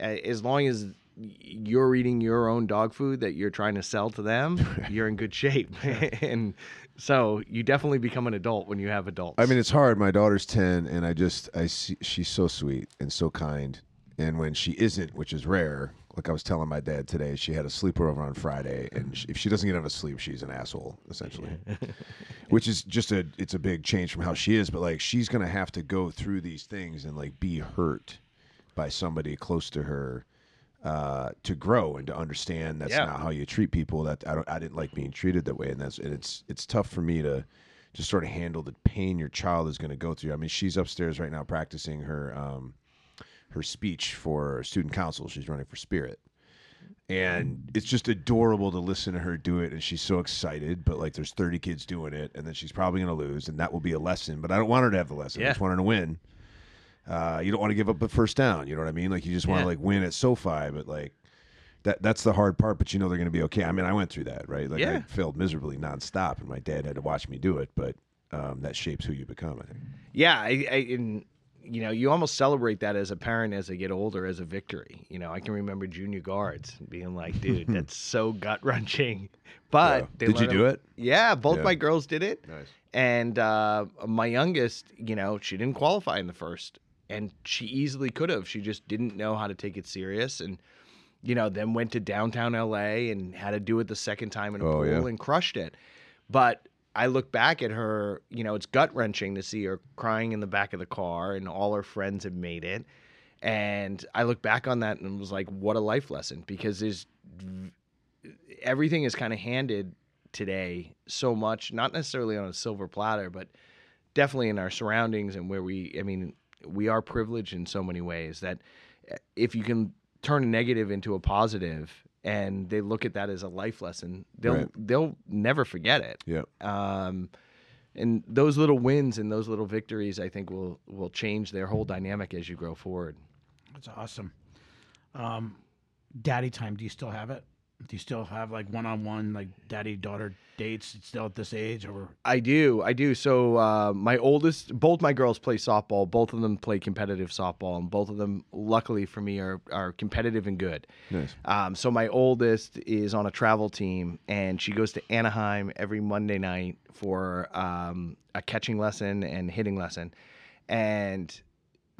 Uh, As long as you're eating your own dog food that you're trying to sell to them, you're in good shape. and so you definitely become an adult when you have adults. I mean, it's hard. My daughter's ten, and I just I see she's so sweet and so kind. And when she isn't, which is rare, like I was telling my dad today, she had a sleepover on Friday, and she, if she doesn't get enough sleep, she's an asshole essentially. which is just a it's a big change from how she is. But like she's gonna have to go through these things and like be hurt by somebody close to her uh, to grow and to understand that's Yeah. not how you treat people. That I don't I didn't like being treated that way, and that's and it's it's tough for me to just sort of handle the pain your child is going to go through. I mean, she's upstairs right now practicing her um, her speech for student council. She's running for Spirit. And it's just adorable to listen to her do it, and she's so excited. But like, there's 30 kids doing it, and then she's probably going to lose, and that will be a lesson. But I don't want her to have the lesson. I just want her to win. Uh, you don't want to give up the first down. You know what I mean? Like you just want to Yeah. like win at SoFi, but like that that's the hard part. But you know they're going to be okay. I mean, I went through that, right? Like I Yeah. failed miserably nonstop, and my dad had to watch me do it. But um, that shapes who you become. I think. Yeah, I, I and you know, you almost celebrate that as a parent as they get older as a victory. You know, I can remember junior guards being like, "Dude, that's so gut wrenching." But Yeah. they Did you learn do it? Yeah, both Yeah. my girls did it. Nice. And uh, my youngest, you know, she didn't qualify in the first, and she easily could have. She just didn't know how to take it serious, and you know, then went to downtown LA and had to do it the second time in a Oh, pool yeah. and crushed it. But I look back at her, you know, it's gut wrenching to see her crying in the back of the car, and all her friends have made it. And I look back on that and was like, what a life lesson because there's everything is kind of handed today so much, not necessarily on a silver platter, but definitely in our surroundings and where we, I mean, we are privileged in so many ways that eh, if you can turn a negative into a positive and they look at that as a life lesson, they'll Right. they'll never forget it. Yeah. Um, and those little wins and those little victories, I think, will will change their whole dynamic as you grow forward. That's awesome. Um, daddy time. Do you still have it? Do you still have like one-on-one like daddy-daughter dates still at this age, or I do, I do. So uh, my oldest, both my girls play softball. Both of them play competitive softball, and both of them, luckily for me, are are competitive and good. Nice. Um, so my oldest is on a travel team, and she goes to Anaheim every Monday night for um, a catching lesson and hitting lesson. And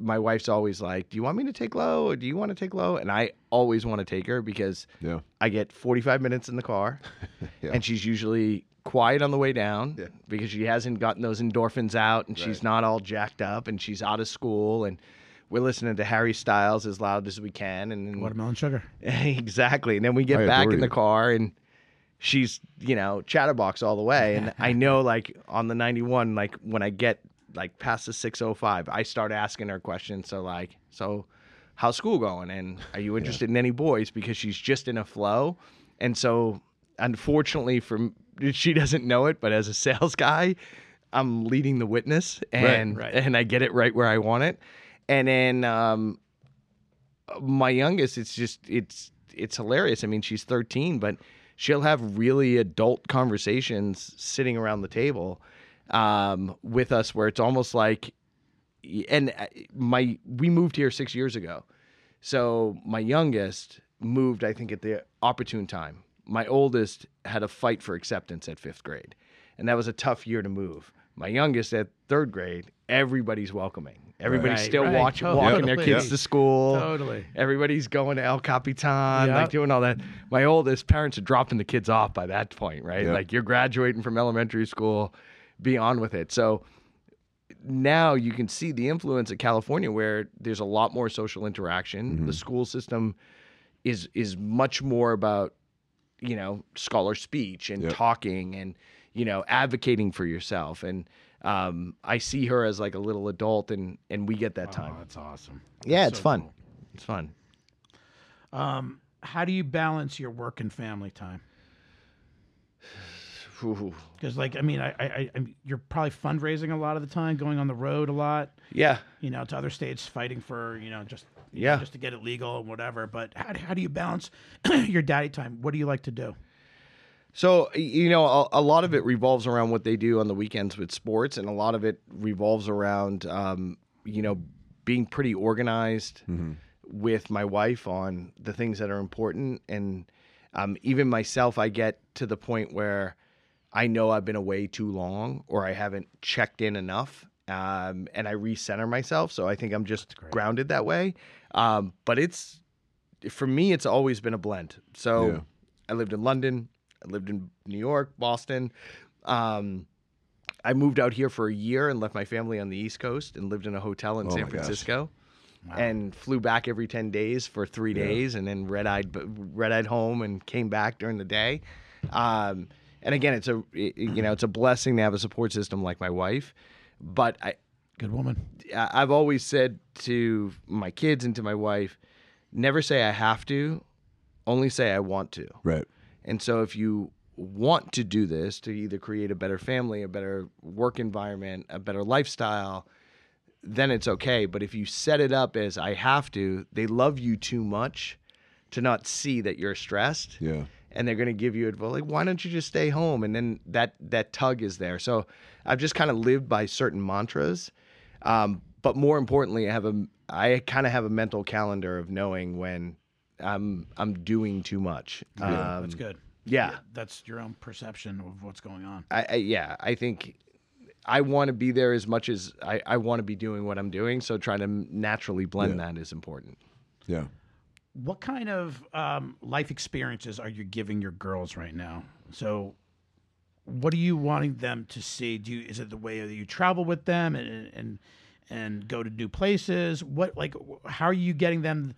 my wife's always like, "Do you want me to take low, or do you want to take low?" And I always want to take her because Yeah. I get 45 minutes in the car, Yeah. and she's usually quiet on the way down Yeah. because she hasn't gotten those endorphins out, and she's not all jacked up, and she's out of school, and we're listening to Harry Styles as loud as we can, and watermelon sugar? exactly. And then we get I back adore in the car and she's, you know, chatterbox all the way. And I know like on the 91, like when I get like past the 605, I start asking her questions. So like, so how's school going? And are you interested in any boys? Because she's just in a flow. And so unfortunately for she doesn't know it, but as a sales guy, I'm leading the witness and right. and I get it right where I want it. And then um my youngest it's just it's it's hilarious i mean she's 13 but she'll have really adult conversations sitting around the table um, with us where it's almost like and uh, my we moved here six years ago so my youngest moved i think at the opportune time my oldest had a fight for acceptance at fifth grade and that was a tough year to move my youngest at third grade everybody's welcoming everybody's Right, still right, watch, walking their totally. kids to school Totally. Everybody's going to El Capitan, Yep. like doing all that. My oldest parents are dropping the kids off by that point, right? Yep. Like you're graduating from elementary school, be on with it. So now you can see the influence of California where there's a lot more social interaction. The school system is is much more about, you know, scholar speech and Yep. talking and, you know, advocating for yourself. And um, I see her as like a little adult and and we get that time. Oh, that's awesome. yeah, That's it's so fun. cool. It's fun. Um, how do you balance your work and family time? Ooh. Because, like, I mean, I, I, I, you're probably fundraising a lot of the time, going on the road a lot, Yeah. you know, to other states, fighting for, you know, just you Yeah. know, just to get it legal and whatever. But how, do- how do you balance your daddy time? What do you like to do? So you know, a, a lot of it revolves around what they do on the weekends with sports, and a lot of it revolves around, um, you know, being pretty organized with my wife on the things that are important, and um, even myself, I get to the point where I know I've been away too long, or I haven't checked in enough, um, and I recenter myself. So I think I'm just grounded that way. Um, but it's for me, it's always been a blend. So Yeah. I lived in London. I lived in New York, Boston. Um, I moved out here for a year and left my family on the East Coast and lived in a hotel in Oh San. Francisco. And flew back every ten days for three days, and then red eyed red eyed home and came back during the day. Um, and again, it's a you know it's a blessing to have a support system like my wife. But I Good woman. I've always said to my kids and to my wife, never say I have to, only say I want to. Right. And so if you want to do this to either create a better family, a better work environment, a better lifestyle, then it's okay. But if you set it up as I have to, they love you too much to not see that you're stressed. Yeah. And they're going to give you advice like, why don't you just stay home? And then that that tug is there. So I've just kind of lived by certain mantras. Um, but more importantly, I have a I kind of have a mental calendar of knowing when I'm I'm doing too much. Yeah. Um, That's good. yeah. That's your own perception of what's going on. I, I yeah, I think I want to be there as much as I, I want to be doing what I'm doing. So trying to naturally blend Yeah. that is important. Yeah. What kind of um, life experiences are you giving your girls right now? So, what are you wanting them to see? Do you, is it the way that you travel with them and and and go to new places? What like how are you getting them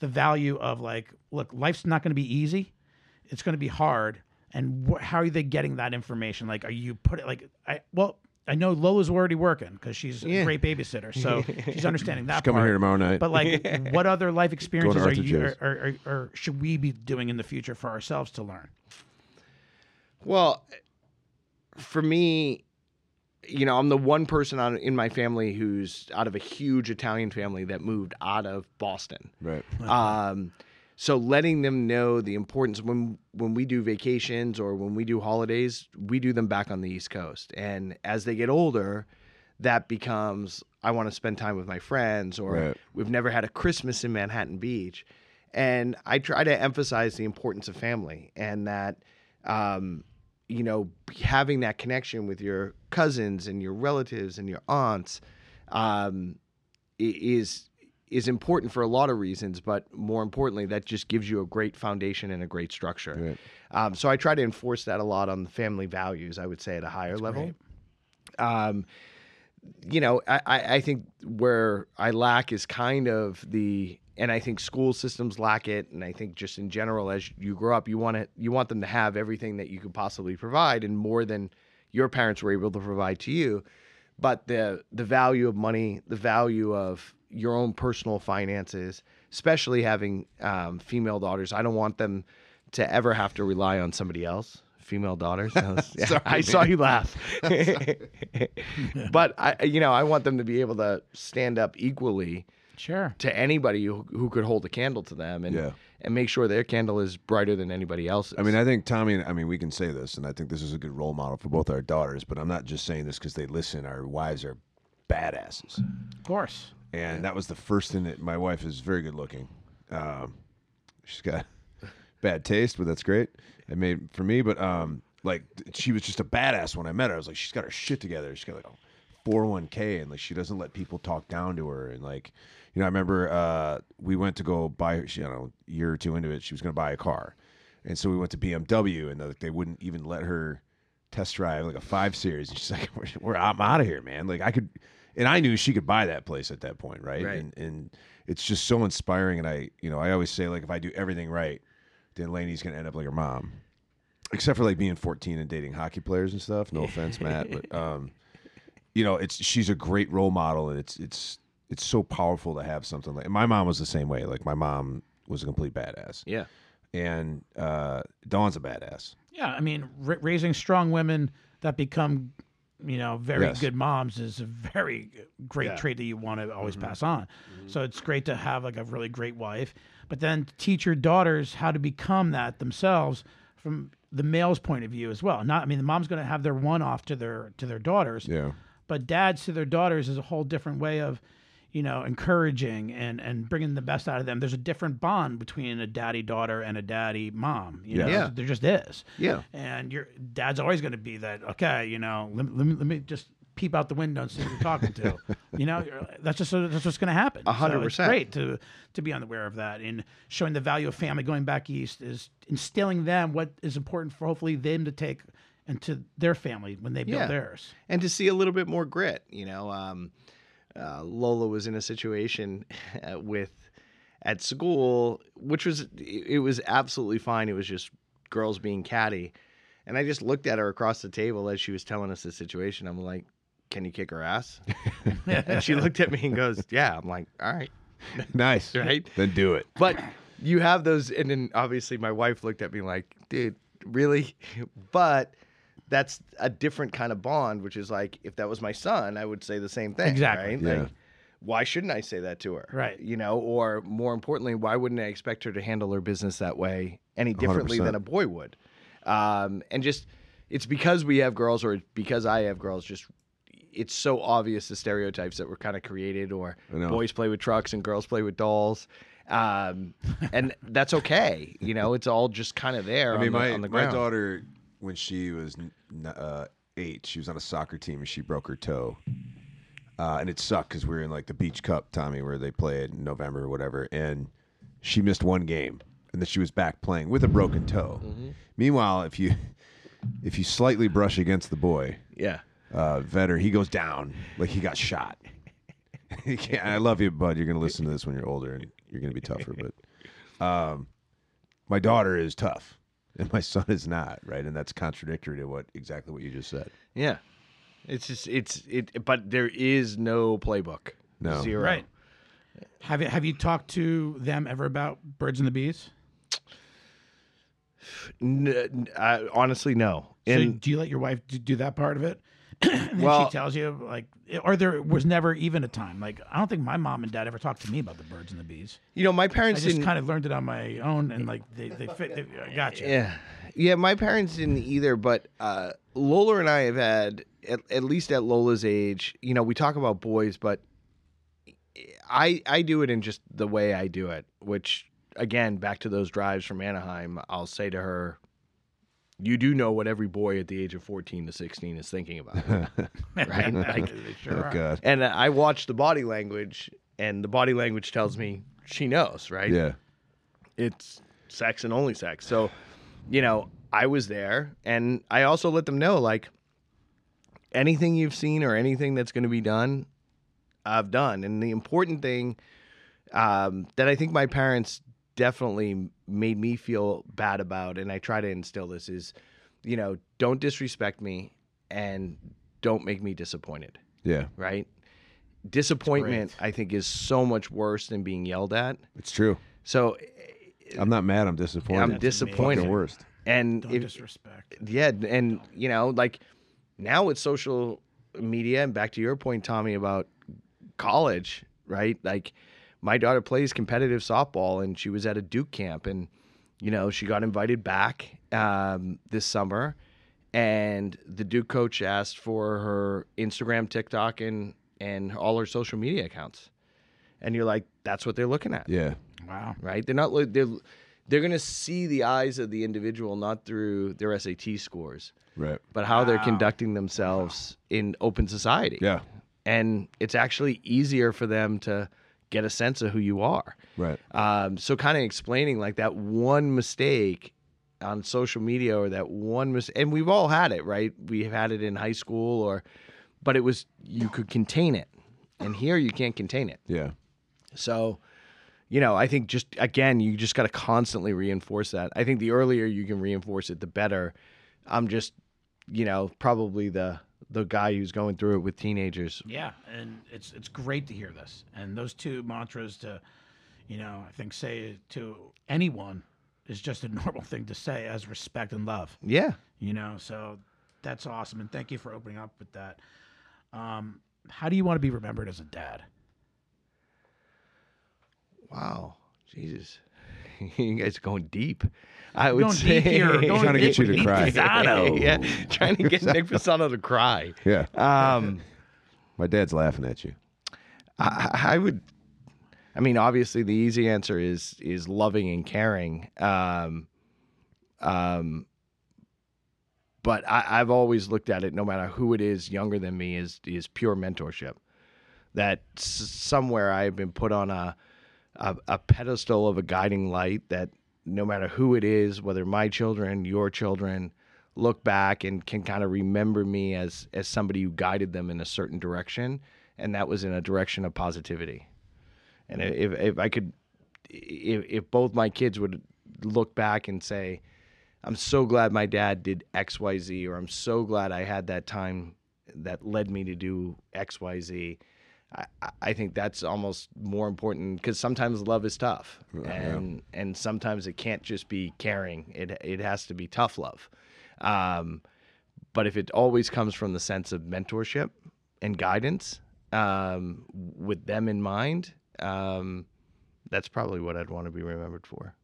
the value of like, look, life's not going to be easy. It's going to be hard. And wh- how are they getting that information? Like, are you put it like I well. I know Lola's already working because she's Yeah. a great babysitter, so she's understanding that. Coming part. here tomorrow night. But like, what other life experiences are you, or, or, or, or should we be doing in the future for ourselves to learn? Well, for me, you know, I'm the one person on, in my family who's out of a huge Italian family that moved out of Boston. right. Um, so letting them know the importance when when we do vacations or when we do holidays, we do them back on the East Coast. And as they get older, that becomes I want to spend time with my friends or Right. we've never had a Christmas in Manhattan Beach. And I try to emphasize the importance of family and that um, you know, having that connection with your cousins and your relatives and your aunts um, is is important for a lot of reasons, but more importantly, that just gives you a great foundation and a great structure. Right. Um, so I try to enforce that a lot on the family values. I would say at a higher level. Um, you know, I, I I think where I lack is kind of the, and I think school systems lack it, and I think just in general, as you grow up, you want to you want them to have everything that you could possibly provide, and more than your parents were able to provide to you. But the the value of money, the value of your own personal finances, especially having um, female daughters, I don't want them to ever have to rely on somebody else. Female daughters. That was- yeah, Sorry, I saw you laugh. but I, you know, I want them to be able to stand up equally Sure. to anybody who, who could hold a candle to them, and Yeah. and make sure their candle is brighter than anybody else's. I mean, I think Tommy. I mean, we can say this, and I think this is a good role model for both our daughters. But I'm not just saying this because they listen. Our wives are badasses, Of course. And that was the first thing that my wife is very good looking. Um, she's got bad taste, but that's great. It made for me, but um, like she was just a badass when I met her. I was like, she's got her shit together. She's got like a 401k, and like she doesn't let people talk down to her, and like. You know, I remember uh, we went to go buy. She, you know, a year or two into it, she was going to buy a car, and so we went to BMW, and like, they wouldn't even let her test drive like a five series. And she's like, "We're, we're I'm out of here, man." Like I could, and I knew she could buy that place at that point, right? Right. And and it's just so inspiring. And I, you know, I always say like if I do everything right, then Lainey's gonna end up like her mom, except for like being 14 and dating hockey players and stuff. No offense, Matt, but um, you know, it's she's a great role model, and it's it's it's so powerful to have something like. And my mom was the same way. Like my mom was a complete badass, yeah, and uh, Dawn's a badass. Yeah, I mean, ra- raising strong women that become, you know, very Yes. good moms is a very great Yeah. trait that you want to always mm-hmm. pass on. Mm-hmm. So it's great to have like a really great wife, but then teach your daughters how to become that themselves from the male's point of view as well. Not, I mean, the mom's going to have their one off to their to their daughters, Yeah. but dads to their daughters is a whole different way of you know encouraging and and bringing the best out of them there's a different bond between a daddy daughter and a daddy mom you know Yeah. there just is yeah. and your dad's always going to be that okay you know let, let, me, let me just peep out the window and see who you're talking to you know you're- that's just that's what's going to happen A hundred percent. great to to be unaware of that and showing the value of family going back east is instilling them what is important for hopefully them to take into their family when they build Yeah. theirs and to see a little bit more grit. You know, um, uh, Lola was in a situation with at school, which was it was absolutely fine. It was just girls being catty, and I just looked at her across the table as she was telling us the situation. I'm like, "Can you kick her ass?" and she looked at me and goes, "Yeah." I'm like, "All right." Nice. Right? Then do it. But you have those, and then obviously my wife looked at me like, "Dude, really?" But that's a different kind of bond, which is like if that was my son, I would say the same thing. Exactly. Right? Yeah. Like, why shouldn't I say that to her? Right. You know, or more importantly, why wouldn't I expect her to handle her business that way any differently 100%. than a boy would? Um, and just it's because we have girls, or because I have girls, just it's so obvious the stereotypes that were kind of created, or boys play with trucks and girls play with dolls. Um, and that's okay. You know, it's all just kind of there I mean, on, the, my on the my daughter, when she was uh, eight, she was on a soccer team and she broke her toe. Uh, and it sucked because we were in like the Beach Cup, Tommy, where they play it in November or whatever. And she missed one game, and then she was back playing with a broken toe. Mm-hmm. Meanwhile, if you if you slightly brush against the boy, yeah. uh, Vetter, he goes down like he got shot. I love you, bud. You're gonna listen to this when you're older, and you're gonna be tougher. But um, my daughter is tough, and my son is not. Right, and that's contradictory to what exactly what you just said. Yeah. It's just it's it but there is no playbook. No. Zero. Right. Have you have you talked to them ever about birds and the bees? N- n- uh, honestly no. So And do you let your wife do, do that part of it? And Well- she tells you like, or there was never even a time. Like I don't think my mom and dad ever talked to me about the birds and the bees. You know, my I parents just didn't. kind of learned it on my own, and like they they fit. They, I got you. Yeah, yeah. My parents didn't either, but uh, Lola and I have had at, at least at Lola's age. You know, we talk about boys, but I I do it in just the way I do it. Which again, back to those drives from Anaheim, I'll say to her. You do know what every boy at the age of 14 to 16 is thinking about. right? Like, sure Oh. God. and I watch the body language, and the body language tells me she knows, right? Yeah. it's sex and only sex. So, you know, I was there and I also let them know like anything you've seen or anything that's going to be done, I've done. And the important thing um, that I think my parents definitely made me feel bad about, and I try to instill this is, you know, don't disrespect me and don't make me disappointed, Yeah. right? Disappointment, I think, is so much worse than being yelled at. It's true. So uh, I'm not mad. I'm disappointed. I'm That's disappointed. Fucking worst. And Don't if, disrespect. yeah, and you know, like now with social media, and back to your point, Tommy, about college, right? Like my daughter plays competitive softball, and she was at a Duke camp, and you know, she got invited back um, this summer, and the Duke coach asked for her Instagram, TikTok, and and all her social media accounts, and you're like, that's what they're looking at Yeah. Wow. right? They're not look- they're they're going to see the eyes of the individual not through their SAT scores, Right. but how they're conducting themselves in open society. Yeah. And it's actually easier for them to get a sense of who you are. Right. Um, so kind of explaining like that one mistake on social media or that one mis- and we've all had it, right? We've had it in high school or but it was you could contain it. And here you can't contain it. Yeah. So, you know, I think just again, you just got to constantly reinforce that. I think the earlier you can reinforce it, the better. I'm just, you know, probably the the guy who's going through it with teenagers. Yeah, and it's it's great to hear this. And those two mantras to, you know, I think say to anyone is just a normal thing to say as respect and love. Yeah. You know, so that's awesome. And thank you for opening up with that. Um, how do you want to be remembered as a dad? Wow. Jesus. you guys are going deep. I would Going say deep here, going Trying to get you to Nick cry. Yeah, trying to get Nick Fasano to cry. Yeah. Um, My dad's laughing at you. I, I would. I mean, obviously, the easy answer is is loving and caring. Um, um, but I, I've always looked at it, no matter who it is younger than me, is is pure mentorship. That s- somewhere I've been put on a, a a pedestal of a guiding light. That no matter who it is, whether my children, your children, look back and can kind of remember me as as somebody who guided them in a certain direction, and that was in a direction of positivity. And if if I could, if if both my kids would look back and say, "I'm so glad my dad did X Y Z," or "I'm so glad I had that time that led me to do X Y Z," I, I- I think that's almost more important because sometimes love is tough, and and sometimes it can't just be caring; it it has to be tough love. Um, but if it always comes from the sense of mentorship and guidance um, with them in mind, um, that's probably what I'd want to be remembered for.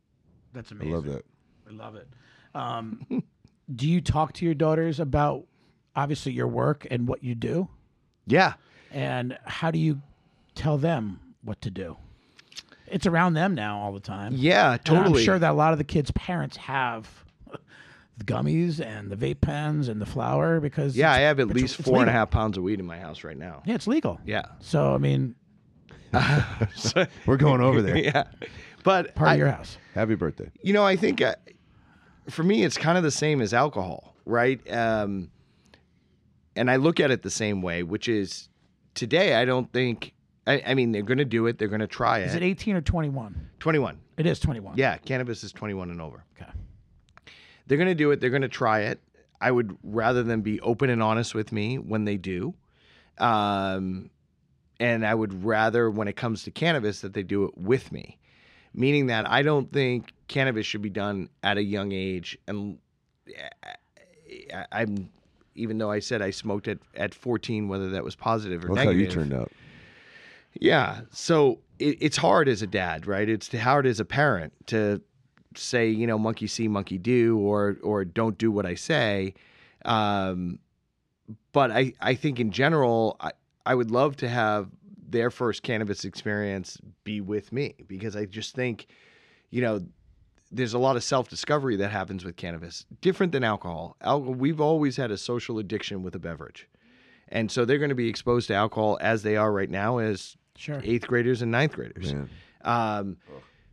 That's amazing. I love that. I love it. Um, do you talk to your daughters about obviously your work and what you do? Yeah. And how do you tell them what to do? It's around them now all the time. Yeah, And totally. I'm sure that a lot of the kids' parents have the gummies and the vape pens and the flour because Yeah, I have at it's- least it's four and a half legal. pounds of weed in my house right now. Yeah, it's legal. Yeah. So I mean, We're going over there. yeah. But part I- of your house. Happy birthday. you know, I think uh, for me, it's kind of the same as alcohol, right? Um, and I look at it the same way, which is today, I don't think, I, I mean, they're going to do it, they're going to try it. Is it. it 18 or 21? 21. It is 21. Yeah, cannabis is 21 and over. Okay. They're going to do it, they're going to try it. I would rather them be open and honest with me when they do. Um, and I would rather, when it comes to cannabis, that they do it with me, meaning that I don't think cannabis should be done at a young age. And eh, eh, eh, I'm, even though I said I smoked at, at 14, whether that was positive or negative. That's how you turned out. Yeah. So it, it's hard as a dad, right? It's hard as a parent to say, you know, monkey see, monkey do, or or don't do what I say. Um, but I, I think in general, I, I would love to have their first cannabis experience be with me because I just think, you know, there's a lot of self discovery that happens with cannabis, different than alcohol. Alcohol, we've always had a social addiction with a beverage. And so they're going to be exposed to alcohol as they are right now as Sure. eighth graders and ninth graders. Man. Um,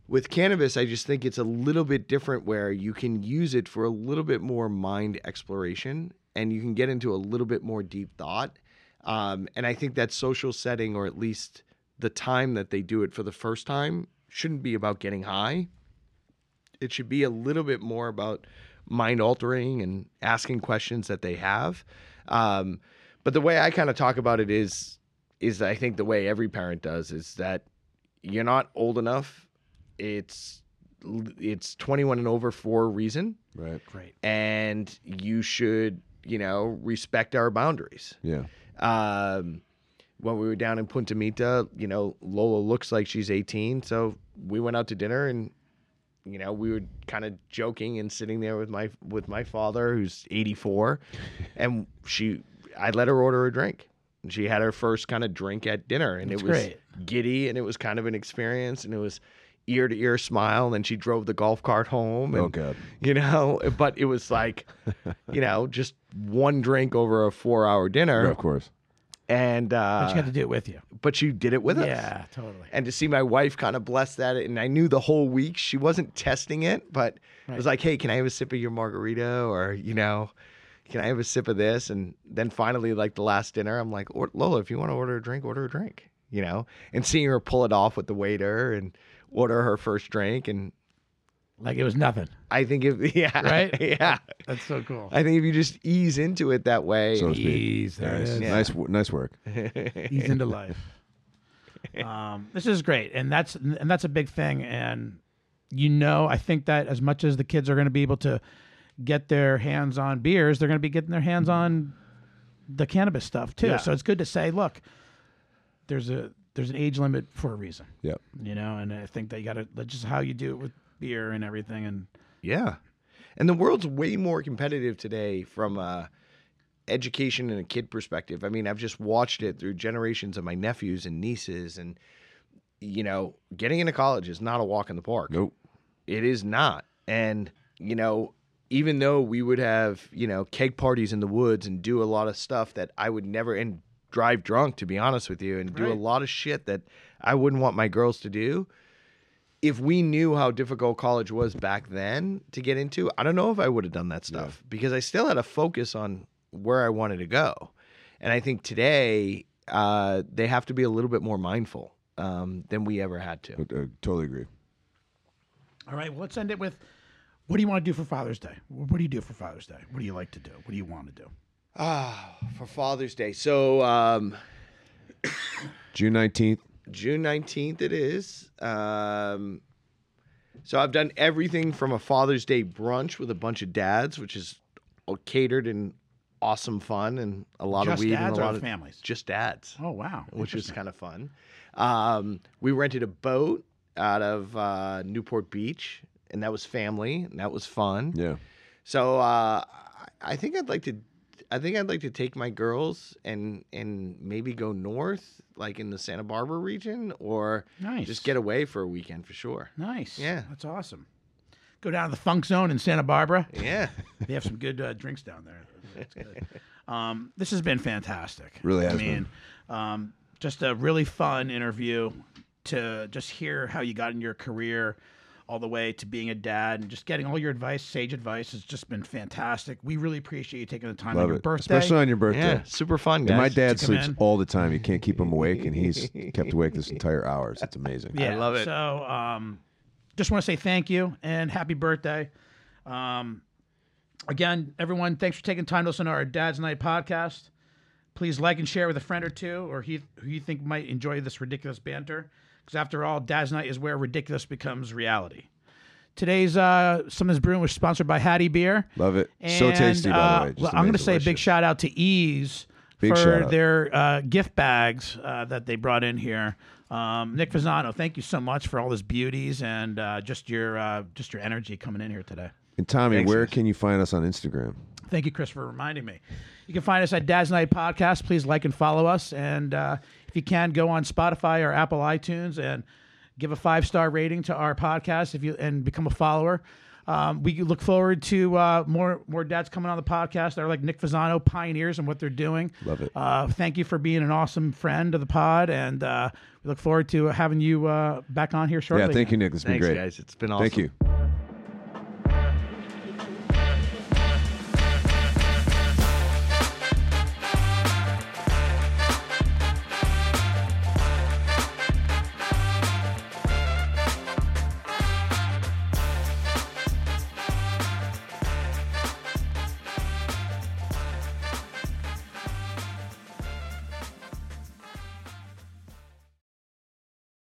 with cannabis, I just think it's a little bit different where you can use it for a little bit more mind exploration and you can get into a little bit more deep thought. Um, and I think that social setting, or at least the time that they do it for the first time, shouldn't be about getting high. It should be a little bit more about mind altering and asking questions that they have. Um, but the way I kind of talk about it is, is I think the way every parent does is that you're not old enough. It's it's 21 and over for a reason, Right. Great. and you should you know respect our boundaries. Yeah. Um, when we were down in Punta Mita, you know, Lola looks like she's 18, so we went out to dinner and you know, we were kind of joking and sitting there with my with my father who's 84 and she I let her order a drink. And she had her first kind of drink at dinner and That's it was great. giddy and it was kind of an experience and it was ear to ear smile and then she drove the golf cart home and Oh God. you know, but it was like, you know, just one drink over a 4-hour dinner Yeah, of course. and uh But you got to do it with you. But you did it with us. Yeah, totally. And to see my wife kind of bless that, and I knew the whole week she wasn't testing it, but it was like, hey, can I have a sip of your margarita? Or, you know, can I have a sip of this? And then finally, like the last dinner, I'm like, Lola, if you want to order a drink, order a drink, you know? And seeing her pull it off with the waiter and order her first drink. And Like it was nothing. I think if, yeah, Right? Yeah. That's so cool. I think if you just ease into it that way, So to speak. Ease, there it Nice. is. Nice. w- Nice work. Ease into life. Um, this is great, and that's and that's a big thing. And you know, I think that as much as the kids are going to be able to get their hands on beers, they're going to be getting their hands on the cannabis stuff too. Yeah. So it's good to say, look, there's a there's an age limit for a reason, Yep. you know. And I think that you got to that's just how you do it with beer and everything. And Yeah. And the world's way more competitive today from a education and a kid perspective. I mean, I've just watched it through generations of my nephews and nieces and you know, getting into college is not a walk in the park. Nope. It is not. And, you know, even though we would have, you know, keg parties in the woods and do a lot of stuff that I would never and drive drunk to be honest with you and do a lot of shit that I wouldn't want my girls to do. If we knew how difficult college was back then to get into, I don't know if I would have done that stuff because I still had a focus on where I wanted to go. And I think today uh, they have to be a little bit more mindful um, than we ever had to. Uh, totally agree. all right, well, let's end it with. What do you want to do for Father's Day? What do you do for Father's Day? What do you like to do? What do you want to do? Ah, for Father's Day. So um, June nineteenth. June 19th it is. Um, so I've done everything from a Father's Day brunch with a bunch of dads, which is all catered and awesome fun and a lot Just of weed dads and a or lot of families? Just dads, Oh wow, which is kind of fun. Um, we rented a boat out of uh, Newport Beach, and that was family, and that was fun. Yeah. So uh, I- I think I'd like to. I think I'd like to take my girls and and maybe go north, like in the Santa Barbara region, or nice. just get away for a weekend for sure. nice. Yeah. that's awesome. Go down to the Funk Zone in Santa Barbara. Yeah, They have some good uh, drinks down there. That's good. Um, this has been fantastic. Really I has mean, um, just a really fun interview to just hear how you got in your career all the way to being a dad and just getting all your advice, sage advice has just been fantastic. We really appreciate you taking the time on Love your it. birthday. Especially on your birthday. yeah, super fun, guys. And my dad sleeps in. all the time. You can't keep him awake, and he's kept awake this entire hours. It's amazing. Yeah, I love it. So, um, just want to say thank you and happy birthday. Um, again, everyone, thanks for taking time to listen to our Dad's Night podcast. Please like and share with a friend or two, or he, who you think might enjoy this ridiculous banter. Because after all, Dad's Night is where ridiculous becomes reality. today's uh, Something's Brewing was sponsored by Haddie Beer. Love it. so tasty, by uh, the way. Just I'm going to say a big shout out to Eaze Big for their uh, gift bags uh, that they brought in here. Um, Nick Fasano, thank you so much for all those beauties and uh, just your uh, just your energy coming in here today. And Tommy, Thanks, where guys. can you find us on Instagram? Thank you, Chris, for reminding me. You can find us at Dad's Night Podcast. Please like and follow us. And uh, if you can, go on Spotify or Apple iTunes and give a five star rating to our podcast if you and become a follower. Um, we look forward to uh, more more dads coming on the podcast. They're like Nick Fasano, pioneers and what they're doing. Love it. Uh, thank you for being an awesome friend of the pod, and uh, we look forward to having you uh, back on here shortly. Yeah, thank you, Nick. It's been Thanks, great. guys. It's been awesome. Thank you.